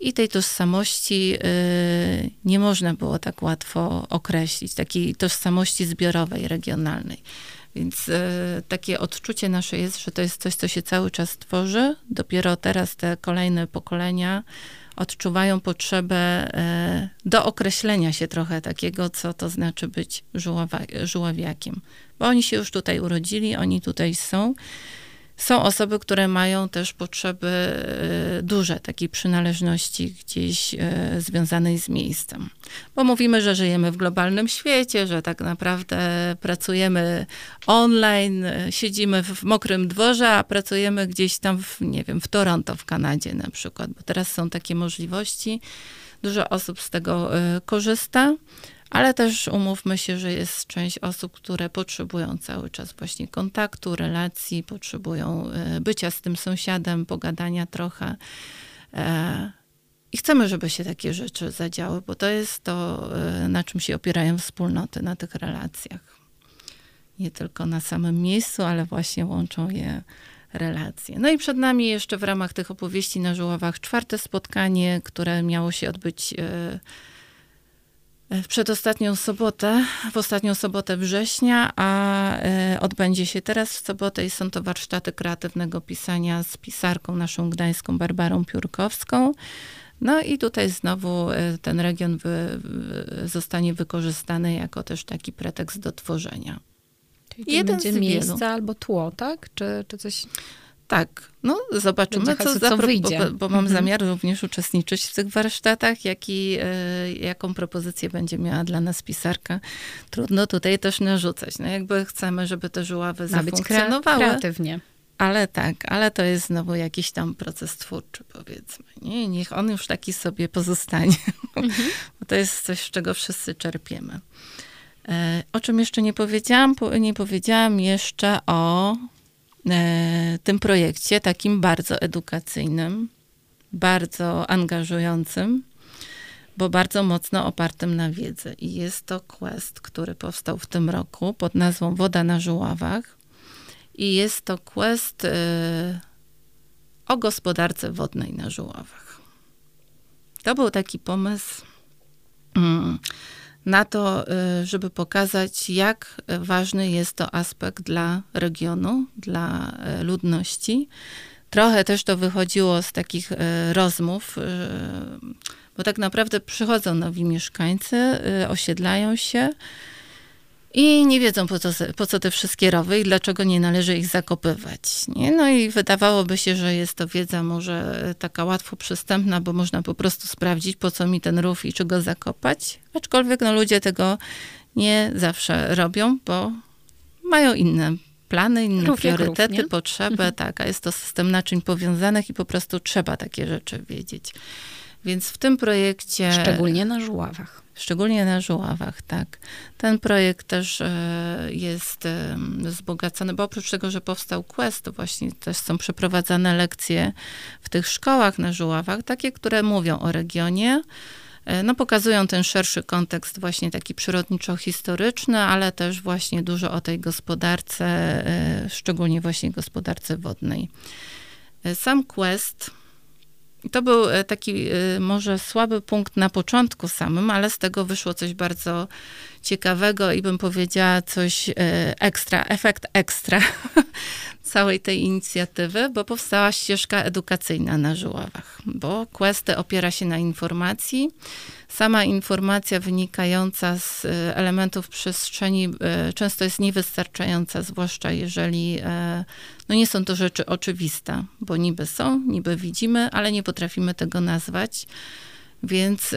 C: i tej tożsamości y, nie można było tak łatwo określić, takiej tożsamości zbiorowej, regionalnej. Więc y, takie odczucie nasze jest, że to jest coś, co się cały czas tworzy. Dopiero teraz te kolejne pokolenia odczuwają potrzebę y, do określenia się trochę takiego, co to znaczy być żuławiakiem. Bo oni się już tutaj urodzili, oni tutaj są są osoby, które mają też potrzeby e, duże takiej przynależności gdzieś e, związanej z miejscem. Bo mówimy, że żyjemy w globalnym świecie, że tak naprawdę pracujemy online, e, siedzimy w mokrym dworze, a pracujemy gdzieś tam, w, nie wiem, w Toronto, w Kanadzie na przykład, bo teraz są takie możliwości. Dużo osób z tego korzysta ale też umówmy się, że jest część osób, które potrzebują cały czas właśnie kontaktu, relacji, potrzebują e, bycia z tym sąsiadem, pogadania trochę. E, I chcemy, żeby się takie rzeczy zadziały, bo to jest to, e, na czym się opierają wspólnoty, na tych relacjach. Nie tylko na samym miejscu, ale właśnie łączą je relacje. No i przed nami jeszcze w ramach tych opowieści na Żuławach czwarte spotkanie, które miało się odbyć w przedostatnią sobotę, w ostatnią sobotę września, a e, odbędzie się teraz w sobotę i są to warsztaty kreatywnego pisania z pisarką naszą gdańską Barbarą Piórkowską. No i tutaj znowu e, ten region wy, zostanie wykorzystany jako też taki pretekst do tworzenia.
B: Czyli Jeden będzie miejsce albo tło, tak? Czy, czy coś...
C: Tak, no zobaczymy, co, co wyjdzie. Bo, bo mam mhm. zamiar również uczestniczyć w tych warsztatach, jak i, e, jaką propozycję będzie miała dla nas pisarka. Trudno tutaj też narzucać. No jakby chcemy, żeby te żuławy Ma zafunkcjonowały.
B: kreatywnie.
C: Ale tak, ale to jest znowu jakiś tam proces twórczy, powiedzmy. Nie, niech on już taki sobie pozostanie. Mhm. Bo to jest coś, z czego wszyscy czerpiemy. E, o czym jeszcze nie powiedziałam? Nie powiedziałam jeszcze o tym projekcie, takim bardzo edukacyjnym, bardzo angażującym, bo bardzo mocno opartym na wiedzy. I jest to quest, który powstał w tym roku pod nazwą Woda na Żuławach. I jest to quest y, o gospodarce wodnej na Żuławach. To był taki pomysł mm, na to, y, żeby pokazać, jak ważny jest to aspekt dla regionu, dla y, ludności. Trochę też to wychodziło z takich y, rozmów, bo tak naprawdę przychodzą nowi mieszkańcy, osiedlają się i nie wiedzą, po co, po co te wszystkie rowy i dlaczego nie należy ich zakopywać. Nie? No i wydawałoby się, że jest to wiedza może taka łatwo przystępna, bo można po prostu sprawdzić, po co mi ten rów i czy go zakopać. Aczkolwiek no, ludzie tego nie zawsze robią, bo mają inne plany, inne rów priorytety, rów, potrzeby. Mhm. Tak, a jest to system naczyń powiązanych i po prostu trzeba takie rzeczy wiedzieć. Więc w tym projekcie.
B: Szczególnie na żuławach.
C: Szczególnie na żuławach, tak. Ten projekt też e, jest wzbogacony, bo oprócz tego, że powstał Quest, to właśnie też są przeprowadzane lekcje w tych szkołach na żuławach, takie, które mówią o regionie. E, no, pokazują ten szerszy kontekst, właśnie taki przyrodniczo-historyczny, ale też właśnie dużo o tej gospodarce, e, szczególnie właśnie gospodarce wodnej. Sam Quest to był e, taki e, może słaby punkt na początku samym, ale z tego wyszło coś bardzo ciekawego i bym powiedziała coś e, ekstra, efekt ekstra całej tej inicjatywy, bo powstała ścieżka edukacyjna na Żuławach, bo Questy opiera się na informacji. Sama informacja wynikająca z elementów przestrzeni często jest niewystarczająca, zwłaszcza jeżeli no nie są to rzeczy oczywiste, bo niby są, niby widzimy, ale nie potrafimy tego nazwać. Więc e,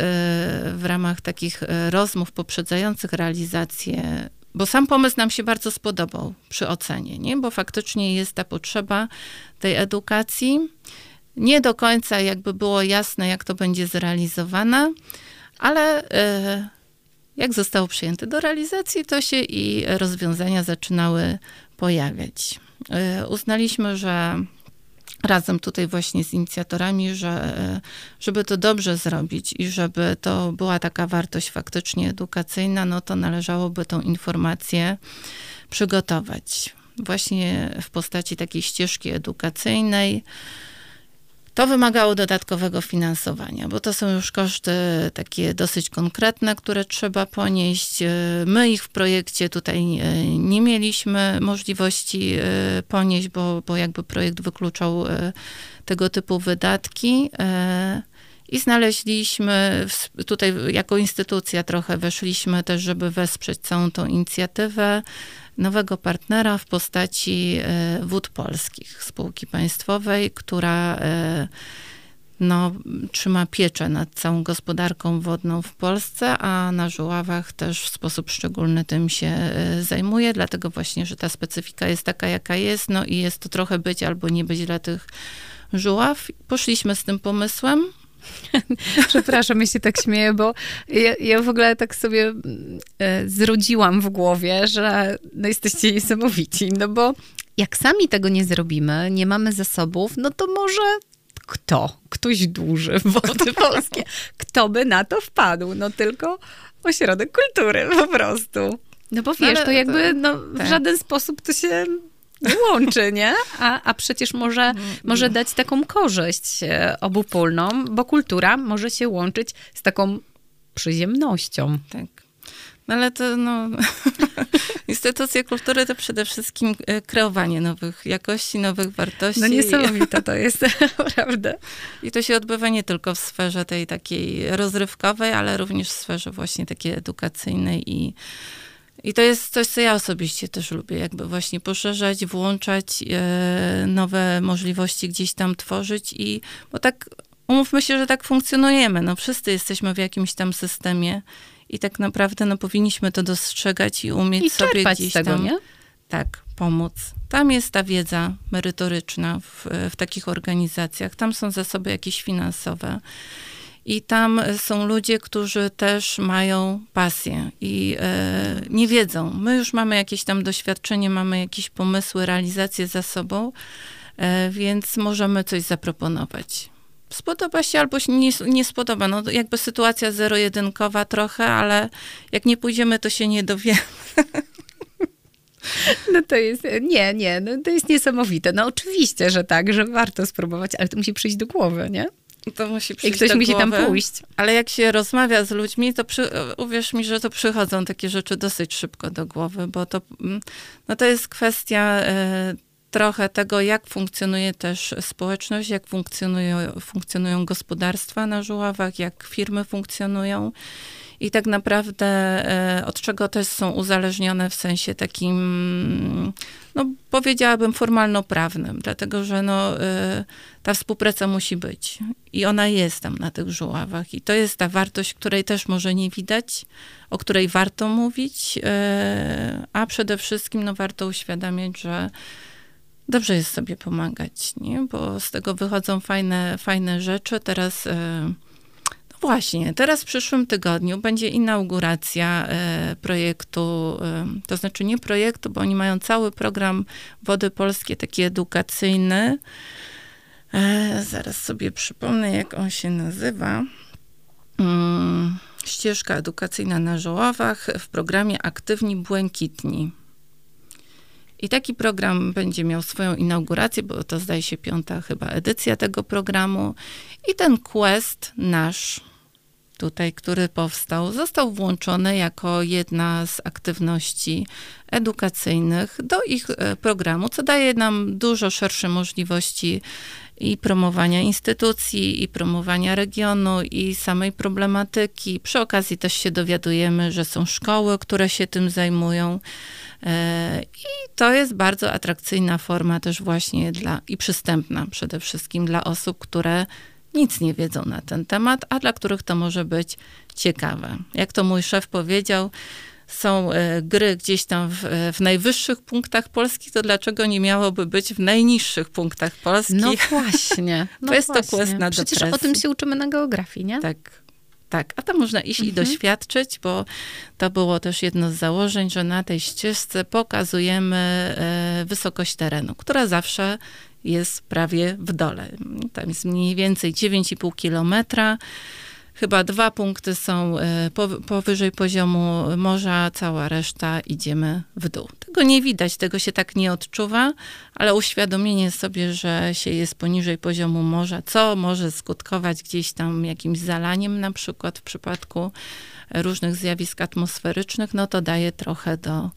C: w ramach takich e, rozmów poprzedzających realizację, bo sam pomysł nam się bardzo spodobał przy ocenie, nie? bo faktycznie jest ta potrzeba tej edukacji. Nie do końca jakby było jasne, jak to będzie zrealizowane, ale e, jak zostało przyjęte do realizacji, to się i rozwiązania zaczynały pojawiać. E, uznaliśmy, że razem tutaj właśnie z inicjatorami, że żeby to dobrze zrobić i żeby to była taka wartość faktycznie edukacyjna, no to należałoby tą informację przygotować właśnie w postaci takiej ścieżki edukacyjnej, to wymagało dodatkowego finansowania, bo to są już koszty takie dosyć konkretne, które trzeba ponieść. E, my ich w projekcie tutaj e, nie mieliśmy możliwości e, ponieść, bo, bo jakby projekt wykluczał tego typu wydatki. I znaleźliśmy, tutaj jako instytucja trochę weszliśmy też, żeby wesprzeć całą tą inicjatywę nowego partnera w postaci e, Wód Polskich, spółki państwowej, która e, no, trzyma pieczę nad całą gospodarką wodną w Polsce, a na Żuławach też w sposób szczególny tym się e, zajmuje, dlatego właśnie, że ta specyfika jest taka, jaka jest, no i jest to trochę być albo nie być dla tych Żuław. Poszliśmy z tym pomysłem,
B: Przepraszam, ja się tak śmieję, bo ja, ja, w ogóle tak sobie e, zrodziłam w głowie, że no jesteście niesamowici, no bo jak sami tego nie zrobimy, nie mamy zasobów, no to może kto? Ktoś duży wody polskie. Kto by na to wpadł? No tylko ośrodek kultury po prostu. No bo wiesz, to jakby no, w tak. żaden sposób to się łączy, nie? A, a przecież może, mm, może mm. dać taką korzyść e, obopólną, bo kultura może się łączyć z taką przyziemnością.
C: Tak. No ale to, no, instytucje kultury to przede wszystkim e, kreowanie nowych jakości, nowych wartości.
B: No niesamowite to jest, naprawdę.
C: I to się odbywa nie tylko w sferze tej takiej rozrywkowej, ale również w sferze właśnie takiej edukacyjnej i i to jest coś, co ja osobiście też lubię, jakby właśnie poszerzać, włączać e, nowe możliwości gdzieś tam tworzyć i, bo tak, umówmy się, że tak funkcjonujemy, no wszyscy jesteśmy w jakimś tam systemie i tak naprawdę, no powinniśmy to dostrzegać i umieć
B: I
C: sobie gdzieś
B: tego,
C: tam,
B: nie?
C: tak, pomóc. Tam jest ta wiedza merytoryczna w, w takich organizacjach, tam są zasoby jakieś finansowe. I tam są ludzie, którzy też mają pasję i e, nie wiedzą. My już mamy jakieś tam doświadczenie, mamy jakieś pomysły, realizacje za sobą, e, więc możemy coś zaproponować. Spodoba się albo się nie, nie spodoba. No, jakby sytuacja zero-jedynkowa trochę, ale jak nie pójdziemy, to się nie dowiemy.
B: No to jest, nie, nie, no to jest niesamowite. No oczywiście, że tak, że warto spróbować, ale to musi przyjść do głowy, nie?
C: To musi przyjść
B: I ktoś musi tam pójść.
C: Ale jak się rozmawia z ludźmi, to przy, uwierz mi, że to przychodzą takie rzeczy dosyć szybko do głowy, bo to, mm, no to jest kwestia e, trochę tego, jak funkcjonuje też społeczność, jak funkcjonują, funkcjonują gospodarstwa na Żuławach, jak firmy funkcjonują. I tak naprawdę e, od czego też są uzależnione w sensie takim, no powiedziałabym formalno-prawnym, dlatego że no, e, ta współpraca musi być i ona jest tam na tych żuławach i to jest ta wartość, której też może nie widać, o której warto mówić, e, a przede wszystkim no, warto uświadamiać, że dobrze jest sobie pomagać, nie? bo z tego wychodzą fajne, fajne rzeczy. Teraz Właśnie, teraz w przyszłym tygodniu będzie inauguracja e, projektu, e, to znaczy nie projektu, bo oni mają cały program Wody Polskie, taki edukacyjny. E, zaraz sobie przypomnę, jak on się nazywa. Hmm, ścieżka edukacyjna na Żołowach w programie Aktywni Błękitni. I taki program będzie miał swoją inaugurację, bo to zdaje się piąta chyba edycja tego programu. I ten quest nasz, tutaj, który powstał, został włączony jako jedna z aktywności edukacyjnych do ich e, programu, co daje nam dużo szersze możliwości i promowania instytucji, i promowania regionu, i samej problematyki. Przy okazji też się dowiadujemy, że są szkoły, które się tym zajmują. E, I to jest bardzo atrakcyjna forma też właśnie dla, i przystępna przede wszystkim dla osób, które nic nie wiedzą na ten temat, a dla których to może być ciekawe. Jak to mój szef powiedział, są e, gry gdzieś tam w, w, najwyższych punktach Polski, to dlaczego nie miałoby być w najniższych punktach Polski?
B: No właśnie. No
C: to jest
B: właśnie.
C: to quest na
B: Przecież o tym się uczymy na geografii, nie?
C: Tak. Tak, a tam można iść
B: Mhm.
C: i doświadczyć, bo to było też jedno z założeń, że na tej ścieżce pokazujemy e, wysokość terenu, która zawsze jest prawie w dole. Tam jest mniej więcej 9,5 kilometra. Chyba dwa punkty są e, pow- powyżej poziomu morza, cała reszta idziemy w dół. Tego nie widać, tego się tak nie odczuwa, ale uświadomienie sobie, że się jest poniżej poziomu morza, co może skutkować gdzieś tam jakimś zalaniem, na przykład w przypadku różnych zjawisk atmosferycznych, no to daje trochę do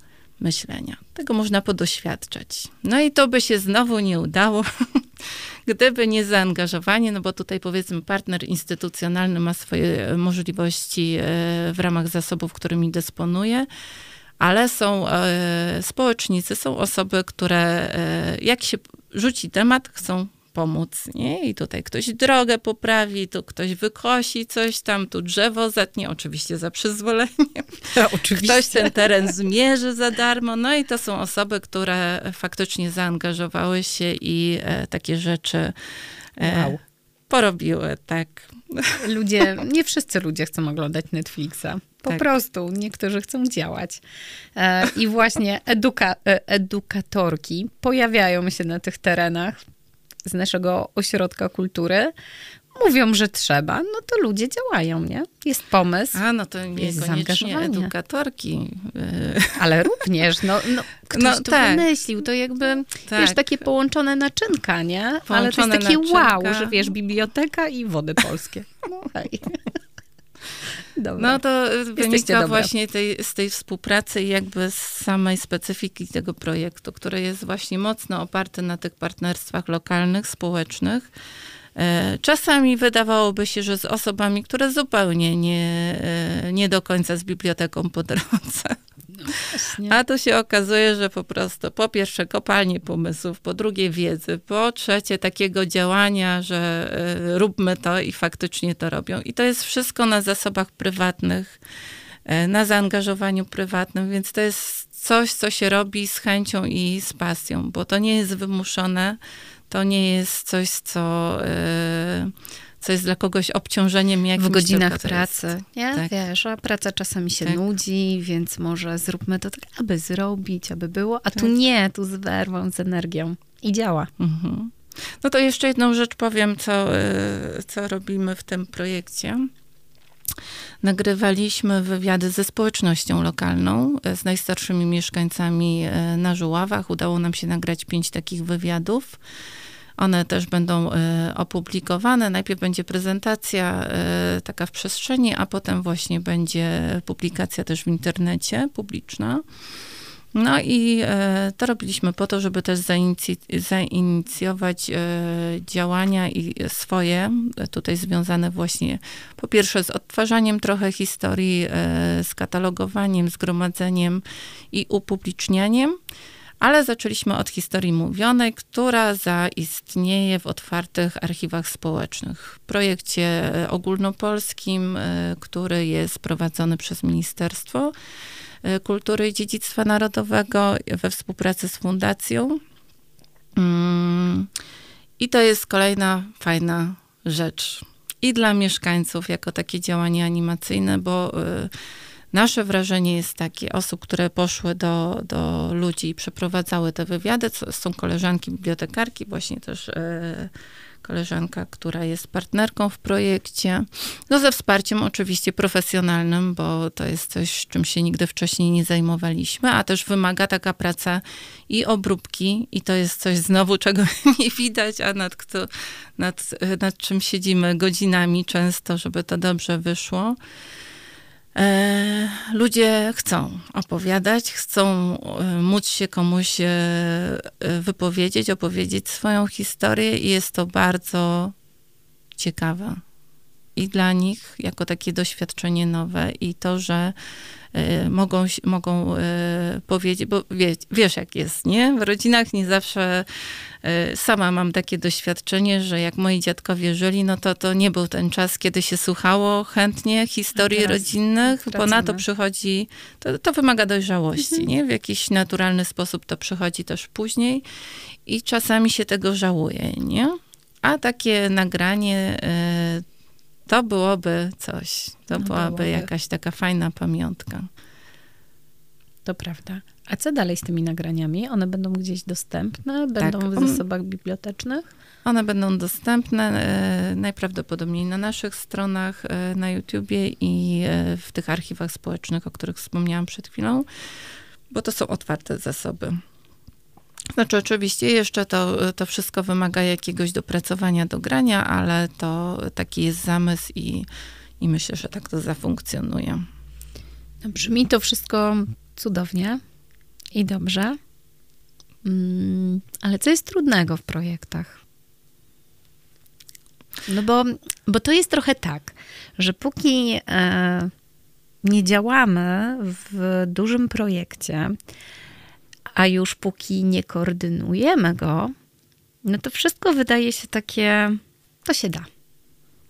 C: myślenia. Tego można podoświadczać. No i to by się znowu nie udało, gdyby nie zaangażowanie, no bo tutaj powiedzmy partner instytucjonalny ma swoje możliwości e, w ramach zasobów, którymi dysponuje, ale są e, społecznicy, są osoby, które e, jak się rzuci temat, chcą pomóc, nie? I tutaj ktoś drogę poprawi, tu ktoś wykosi coś tam, tu drzewo zatnie, oczywiście za przyzwoleniem. Ktoś ten teren zmierzy za darmo. No i to są osoby, które faktycznie zaangażowały się i e, takie rzeczy e,
B: Wow.
C: porobiły, tak.
B: Ludzie, nie wszyscy ludzie chcą oglądać Netflixa. Po
C: Tak.
B: prostu niektórzy chcą działać. E, I właśnie eduka, e, edukatorki pojawiają się na tych terenach z naszego ośrodka kultury. Mówią, że trzeba, no to ludzie działają, nie? Jest pomysł,
C: A, no to
B: Jest
C: niekoniecznie
B: zaangażowanie.
C: edukatorki. e,
B: ale również, no, no ktoś
C: No,
B: to
C: tak.
B: wymyślił, to jakby,
C: Tak.
B: wiesz, takie połączone naczynka, nie? ale to
C: Połączone
B: jest takie
C: naczynka.
B: wow, że wiesz, biblioteka i wody polskie. No hej. Dobra.
C: No to wynika
B: dobre.
C: właśnie tej, z tej współpracy i jakby z samej specyfiki tego projektu, który jest właśnie mocno oparty na tych partnerstwach lokalnych, społecznych. E, Czasami wydawałoby się, że z osobami, które zupełnie nie, e, nie do końca z biblioteką po drodze. A tu się okazuje, że po prostu po pierwsze kopalnie pomysłów, po drugie wiedzy, po trzecie takiego działania, że e, róbmy to i faktycznie to robią. I to jest wszystko na zasobach prywatnych, e, na zaangażowaniu prywatnym, więc to jest coś, co się robi z chęcią i z pasją, bo to nie jest wymuszone, to nie jest coś, co, e, co jest dla kogoś obciążeniem jakimś.
B: w godzinach pracy, nie?
C: tak.
B: Wiesz, a praca czasami się
C: Tak.
B: nudzi, więc może zróbmy to tak, aby zrobić, aby było, a tu
C: Tak.
B: nie, tu z werwą, z energią. I działa.
C: Mhm. No to jeszcze jedną rzecz powiem, co, y, co robimy w tym projekcie. Nagrywaliśmy wywiady ze społecznością lokalną, e, z najstarszymi mieszkańcami e, na Żuławach. Udało nam się nagrać pięć takich wywiadów. One też będą e, opublikowane. Najpierw będzie prezentacja taka w przestrzeni, a potem właśnie będzie publikacja też w internecie publiczna. No i e, to robiliśmy po to, żeby też zainicjować e, działania i swoje, tutaj związane właśnie po pierwsze z odtwarzaniem trochę historii, e, z katalogowaniem, zgromadzeniem i upublicznianiem, ale zaczęliśmy od historii mówionej, która zaistnieje w otwartych archiwach społecznych. W projekcie ogólnopolskim, który jest prowadzony przez ministerstwo. E, kultury i Dziedzictwa Narodowego we współpracy z Fundacją. Mm, I to jest kolejna fajna rzecz. I dla mieszkańców, jako takie działanie animacyjne, bo e, nasze wrażenie jest takie, osób, które poszły do, do ludzi i przeprowadzały te wywiady, są koleżanki bibliotekarki, właśnie też e, koleżanka, która jest partnerką w projekcie. No ze wsparciem oczywiście profesjonalnym, bo to jest coś, czym się nigdy wcześniej nie zajmowaliśmy, a też wymaga taka praca i obróbki i to jest coś znowu, czego nie widać, a nad, kto, nad, nad czym siedzimy godzinami często, żeby to dobrze wyszło. E, ludzie chcą opowiadać, chcą e, móc się komuś e, wypowiedzieć, opowiedzieć swoją historię i jest to bardzo ciekawe. I dla nich jako takie doświadczenie nowe i to, że mogą, mogą powiedzieć, bo wie, wiesz jak jest, nie? W rodzinach nie zawsze E, sama mam takie doświadczenie, że jak moi dziadkowie żyli, no to to nie był ten czas, kiedy się słuchało chętnie historii rodzinnych, bo na to przychodzi, to, to wymaga dojrzałości, mhm. nie? W jakiś naturalny sposób to przychodzi też później i czasami się tego żałuje, nie? A takie nagranie e, to byłoby coś. To no byłaby byłoby. jakaś taka fajna pamiątka.
B: To prawda. A co dalej z tymi nagraniami? One będą gdzieś dostępne? Będą tak, w zasobach bibliotecznych?
C: One będą dostępne e, najprawdopodobniej na naszych stronach e, na YouTubie i e, w tych archiwach społecznych, o których wspomniałam przed chwilą, bo to są otwarte zasoby. Znaczy, oczywiście jeszcze to, to wszystko wymaga jakiegoś dopracowania do grania, ale to taki jest zamysł i, i myślę, że tak to zafunkcjonuje.
B: Brzmi to wszystko cudownie i dobrze. Mm, ale co jest trudnego w projektach? No bo, bo to jest trochę tak, że póki e, nie działamy w dużym projekcie, a już póki nie koordynujemy go, no to wszystko wydaje się takie, to się da.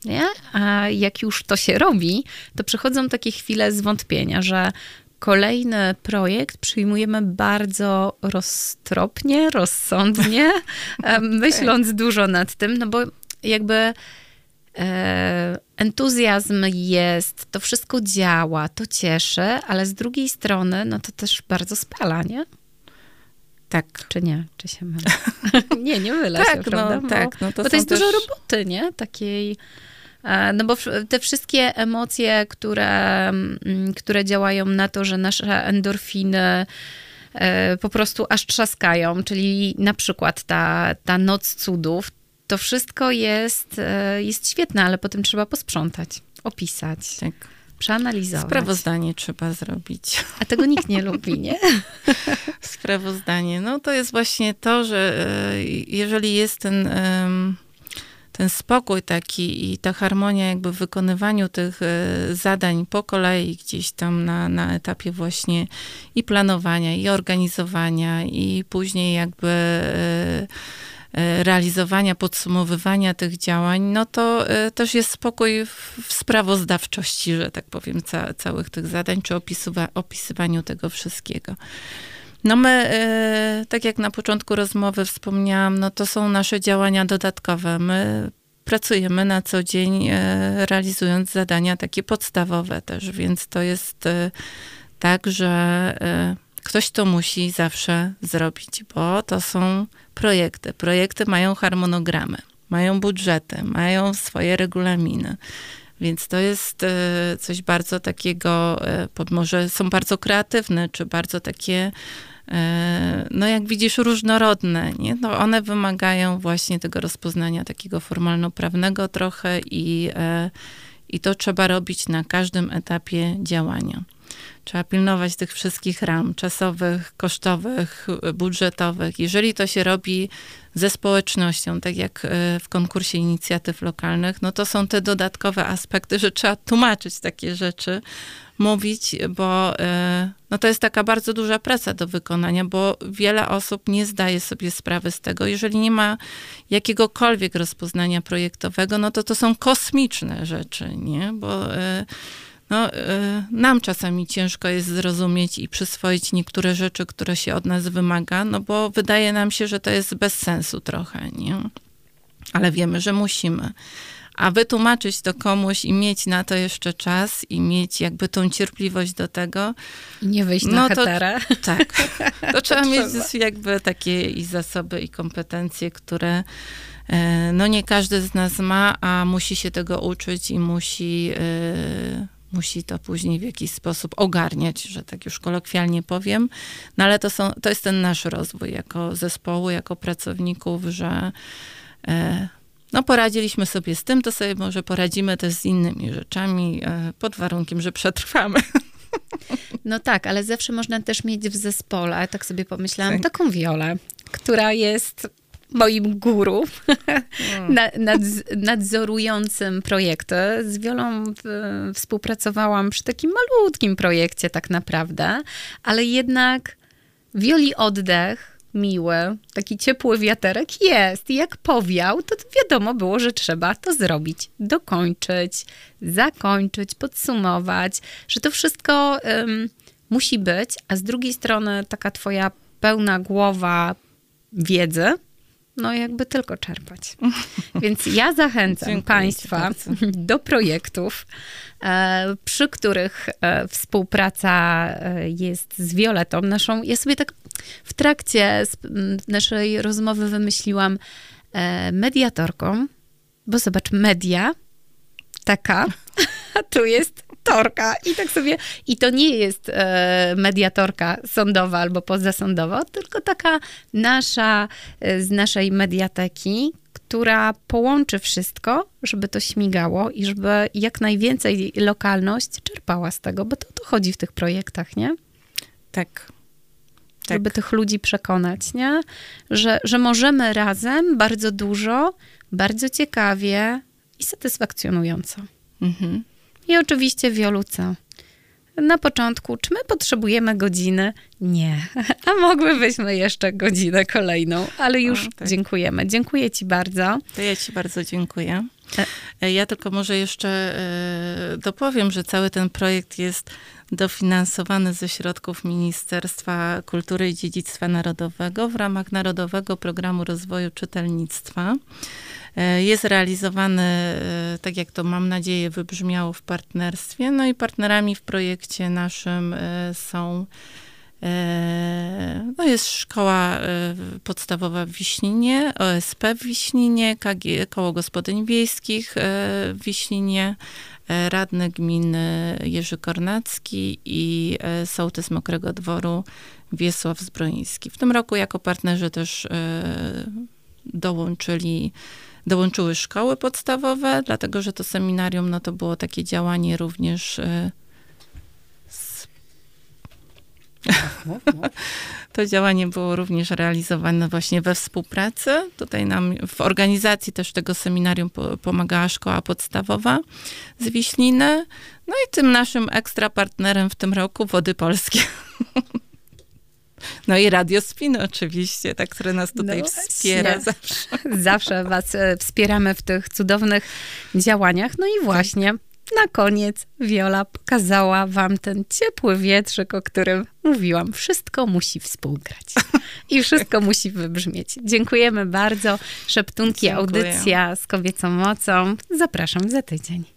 B: Nie? A jak już to się robi, to przychodzą takie chwile zwątpienia, że kolejny projekt przyjmujemy bardzo roztropnie, rozsądnie, myśląc okay. dużo nad tym, no bo jakby e, entuzjazm jest, to wszystko działa, to cieszy, ale z drugiej strony, no to też bardzo spala, nie?
C: Tak.
B: Czy nie? Czy się mylę? nie, nie mylę tak, się, no, prawda? Bo,
C: tak, no to,
B: bo to jest
C: też...
B: dużo roboty, nie? Takiej E, no bo te wszystkie emocje, które, mm, które działają na to, że nasze endorfiny e, po prostu aż trzaskają, czyli na przykład ta, ta noc cudów, to wszystko jest, e, jest świetne, ale potem trzeba posprzątać, opisać. Tak przeanalizować.
C: Sprawozdanie trzeba zrobić.
B: A tego nikt nie lubi, nie?
C: Sprawozdanie. No to jest właśnie to, że jeżeli jest ten ten spokój taki i ta harmonia jakby w wykonywaniu tych e, zadań po kolei gdzieś tam na, na etapie właśnie i planowania, i organizowania, i później jakby e, e, realizowania, podsumowywania tych działań, no to też jest spokój w sprawozdawczości, że tak powiem, ca, całych tych zadań, czy opisywa, opisywaniu tego wszystkiego. No my, e, tak jak na początku rozmowy wspomniałam, no to są nasze działania dodatkowe. My pracujemy na co dzień, e, realizując zadania takie podstawowe też, więc to jest e, tak, że ktoś to musi zawsze zrobić, bo to są projekty. Projekty mają harmonogramy, mają budżety, mają swoje regulaminy Więc to jest e, coś bardzo takiego, e, może są bardzo kreatywne, czy bardzo takie, e, no jak widzisz, różnorodne. Nie? No one wymagają właśnie tego rozpoznania takiego formalno-prawnego trochę i, i to trzeba robić na każdym etapie działania. Trzeba pilnować tych wszystkich ram czasowych, kosztowych, budżetowych. Jeżeli to się robi ze społecznością, tak jak e, w konkursie inicjatyw lokalnych, no to są te dodatkowe aspekty, że trzeba tłumaczyć takie rzeczy, mówić, bo e, no to jest taka bardzo duża praca do wykonania, bo wiele osób nie zdaje sobie sprawy z tego. Jeżeli nie ma jakiegokolwiek rozpoznania projektowego, no to to są kosmiczne rzeczy, nie? Bo e, no, y, nam czasami ciężko jest zrozumieć i przyswoić niektóre rzeczy, które się od nas wymaga, no bo wydaje nam się, że to jest bez sensu trochę, nie? Ale wiemy, że musimy. A wytłumaczyć to komuś i mieć na to jeszcze czas i mieć jakby tą cierpliwość do tego.
B: I nie wyjść na no to,
C: Tak. To trzeba to mieć trzeba. jakby takie i zasoby, i kompetencje, które e, no nie każdy z nas ma, a musi się tego uczyć i musi e, musi to później w jakiś sposób ogarniać, że tak już kolokwialnie powiem. No ale to, są, to jest ten nasz rozwój jako zespołu, jako pracowników, że e, no poradziliśmy sobie z tym, to sobie może poradzimy też z innymi rzeczami, e, pod warunkiem, że przetrwamy.
B: No tak, ale zawsze można też mieć w zespole, tak sobie pomyślałam, tak. taką Wiolę, która jest moim guru mm. nad, nadzorującym projekty. Z Wiolą współpracowałam przy takim malutkim projekcie tak naprawdę, ale jednak Wioli oddech miły, taki ciepły wiaterek jest. I jak powiał, to wiadomo było, że trzeba to zrobić, dokończyć, zakończyć, podsumować, że to wszystko um, musi być, a z drugiej strony taka twoja pełna głowa wiedzy, no jakby tylko czerpać. Więc ja zachęcam Dziękuję Państwa do projektów, e, przy których e, współpraca e, jest z Violetą, naszą. Ja sobie tak w trakcie naszej rozmowy wymyśliłam mediatorką, bo zobacz, media, taka, a tu jest torka. I tak sobie, i to nie jest e, mediatorka sądowa albo pozasądowa, tylko taka nasza, e, z naszej mediateki, która połączy wszystko, żeby to śmigało i żeby jak najwięcej lokalność czerpała z tego, bo to, to chodzi w tych projektach, nie?
C: Tak.
B: Tak. Żeby tych ludzi przekonać, nie? Że, że możemy razem bardzo dużo, bardzo ciekawie i satysfakcjonująco. Mhm. I oczywiście Wioluca. Na początku, czy my potrzebujemy godziny? Nie. A mogłybyśmy jeszcze godzinę kolejną, ale już o, tak. dziękujemy. Dziękuję Ci bardzo.
C: To ja Ci bardzo dziękuję. E, ja tylko może jeszcze e, dopowiem, że cały ten projekt jest dofinansowany ze środków Ministerstwa Kultury i Dziedzictwa Narodowego w ramach Narodowego Programu Rozwoju Czytelnictwa. E, jest realizowany, e, tak jak to mam nadzieję wybrzmiało w partnerstwie. No i partnerami w projekcie naszym e, są no jest szkoła podstawowa w Wiśninie, OSP w Wiśninie, KG, Koło Gospodyń Wiejskich w Wiśninie, radny gminy Jerzy Kornacki i sołtys Mokrego Dworu Wiesław Zbroiński. W tym roku jako partnerzy też dołączyli dołączyły szkoły podstawowe, dlatego że to seminarium, no to było takie działanie również To działanie było również realizowane właśnie we współpracy. Tutaj nam w organizacji też tego seminarium pomagała szkoła podstawowa z Wiśliny. No i tym naszym ekstra partnerem w tym roku Wody Polskie. No i Radio Spin oczywiście, tak, które nas tutaj no wspiera zawsze.
B: Zawsze was e, wspieramy w tych cudownych działaniach. No i właśnie na koniec Wiola pokazała wam ten ciepły wietrzyk, o którym mówiłam. Wszystko musi współgrać i wszystko musi wybrzmieć. Dziękujemy bardzo. Szeptunki, Dziękuję. audycja z kobiecą mocą. Zapraszam za tydzień.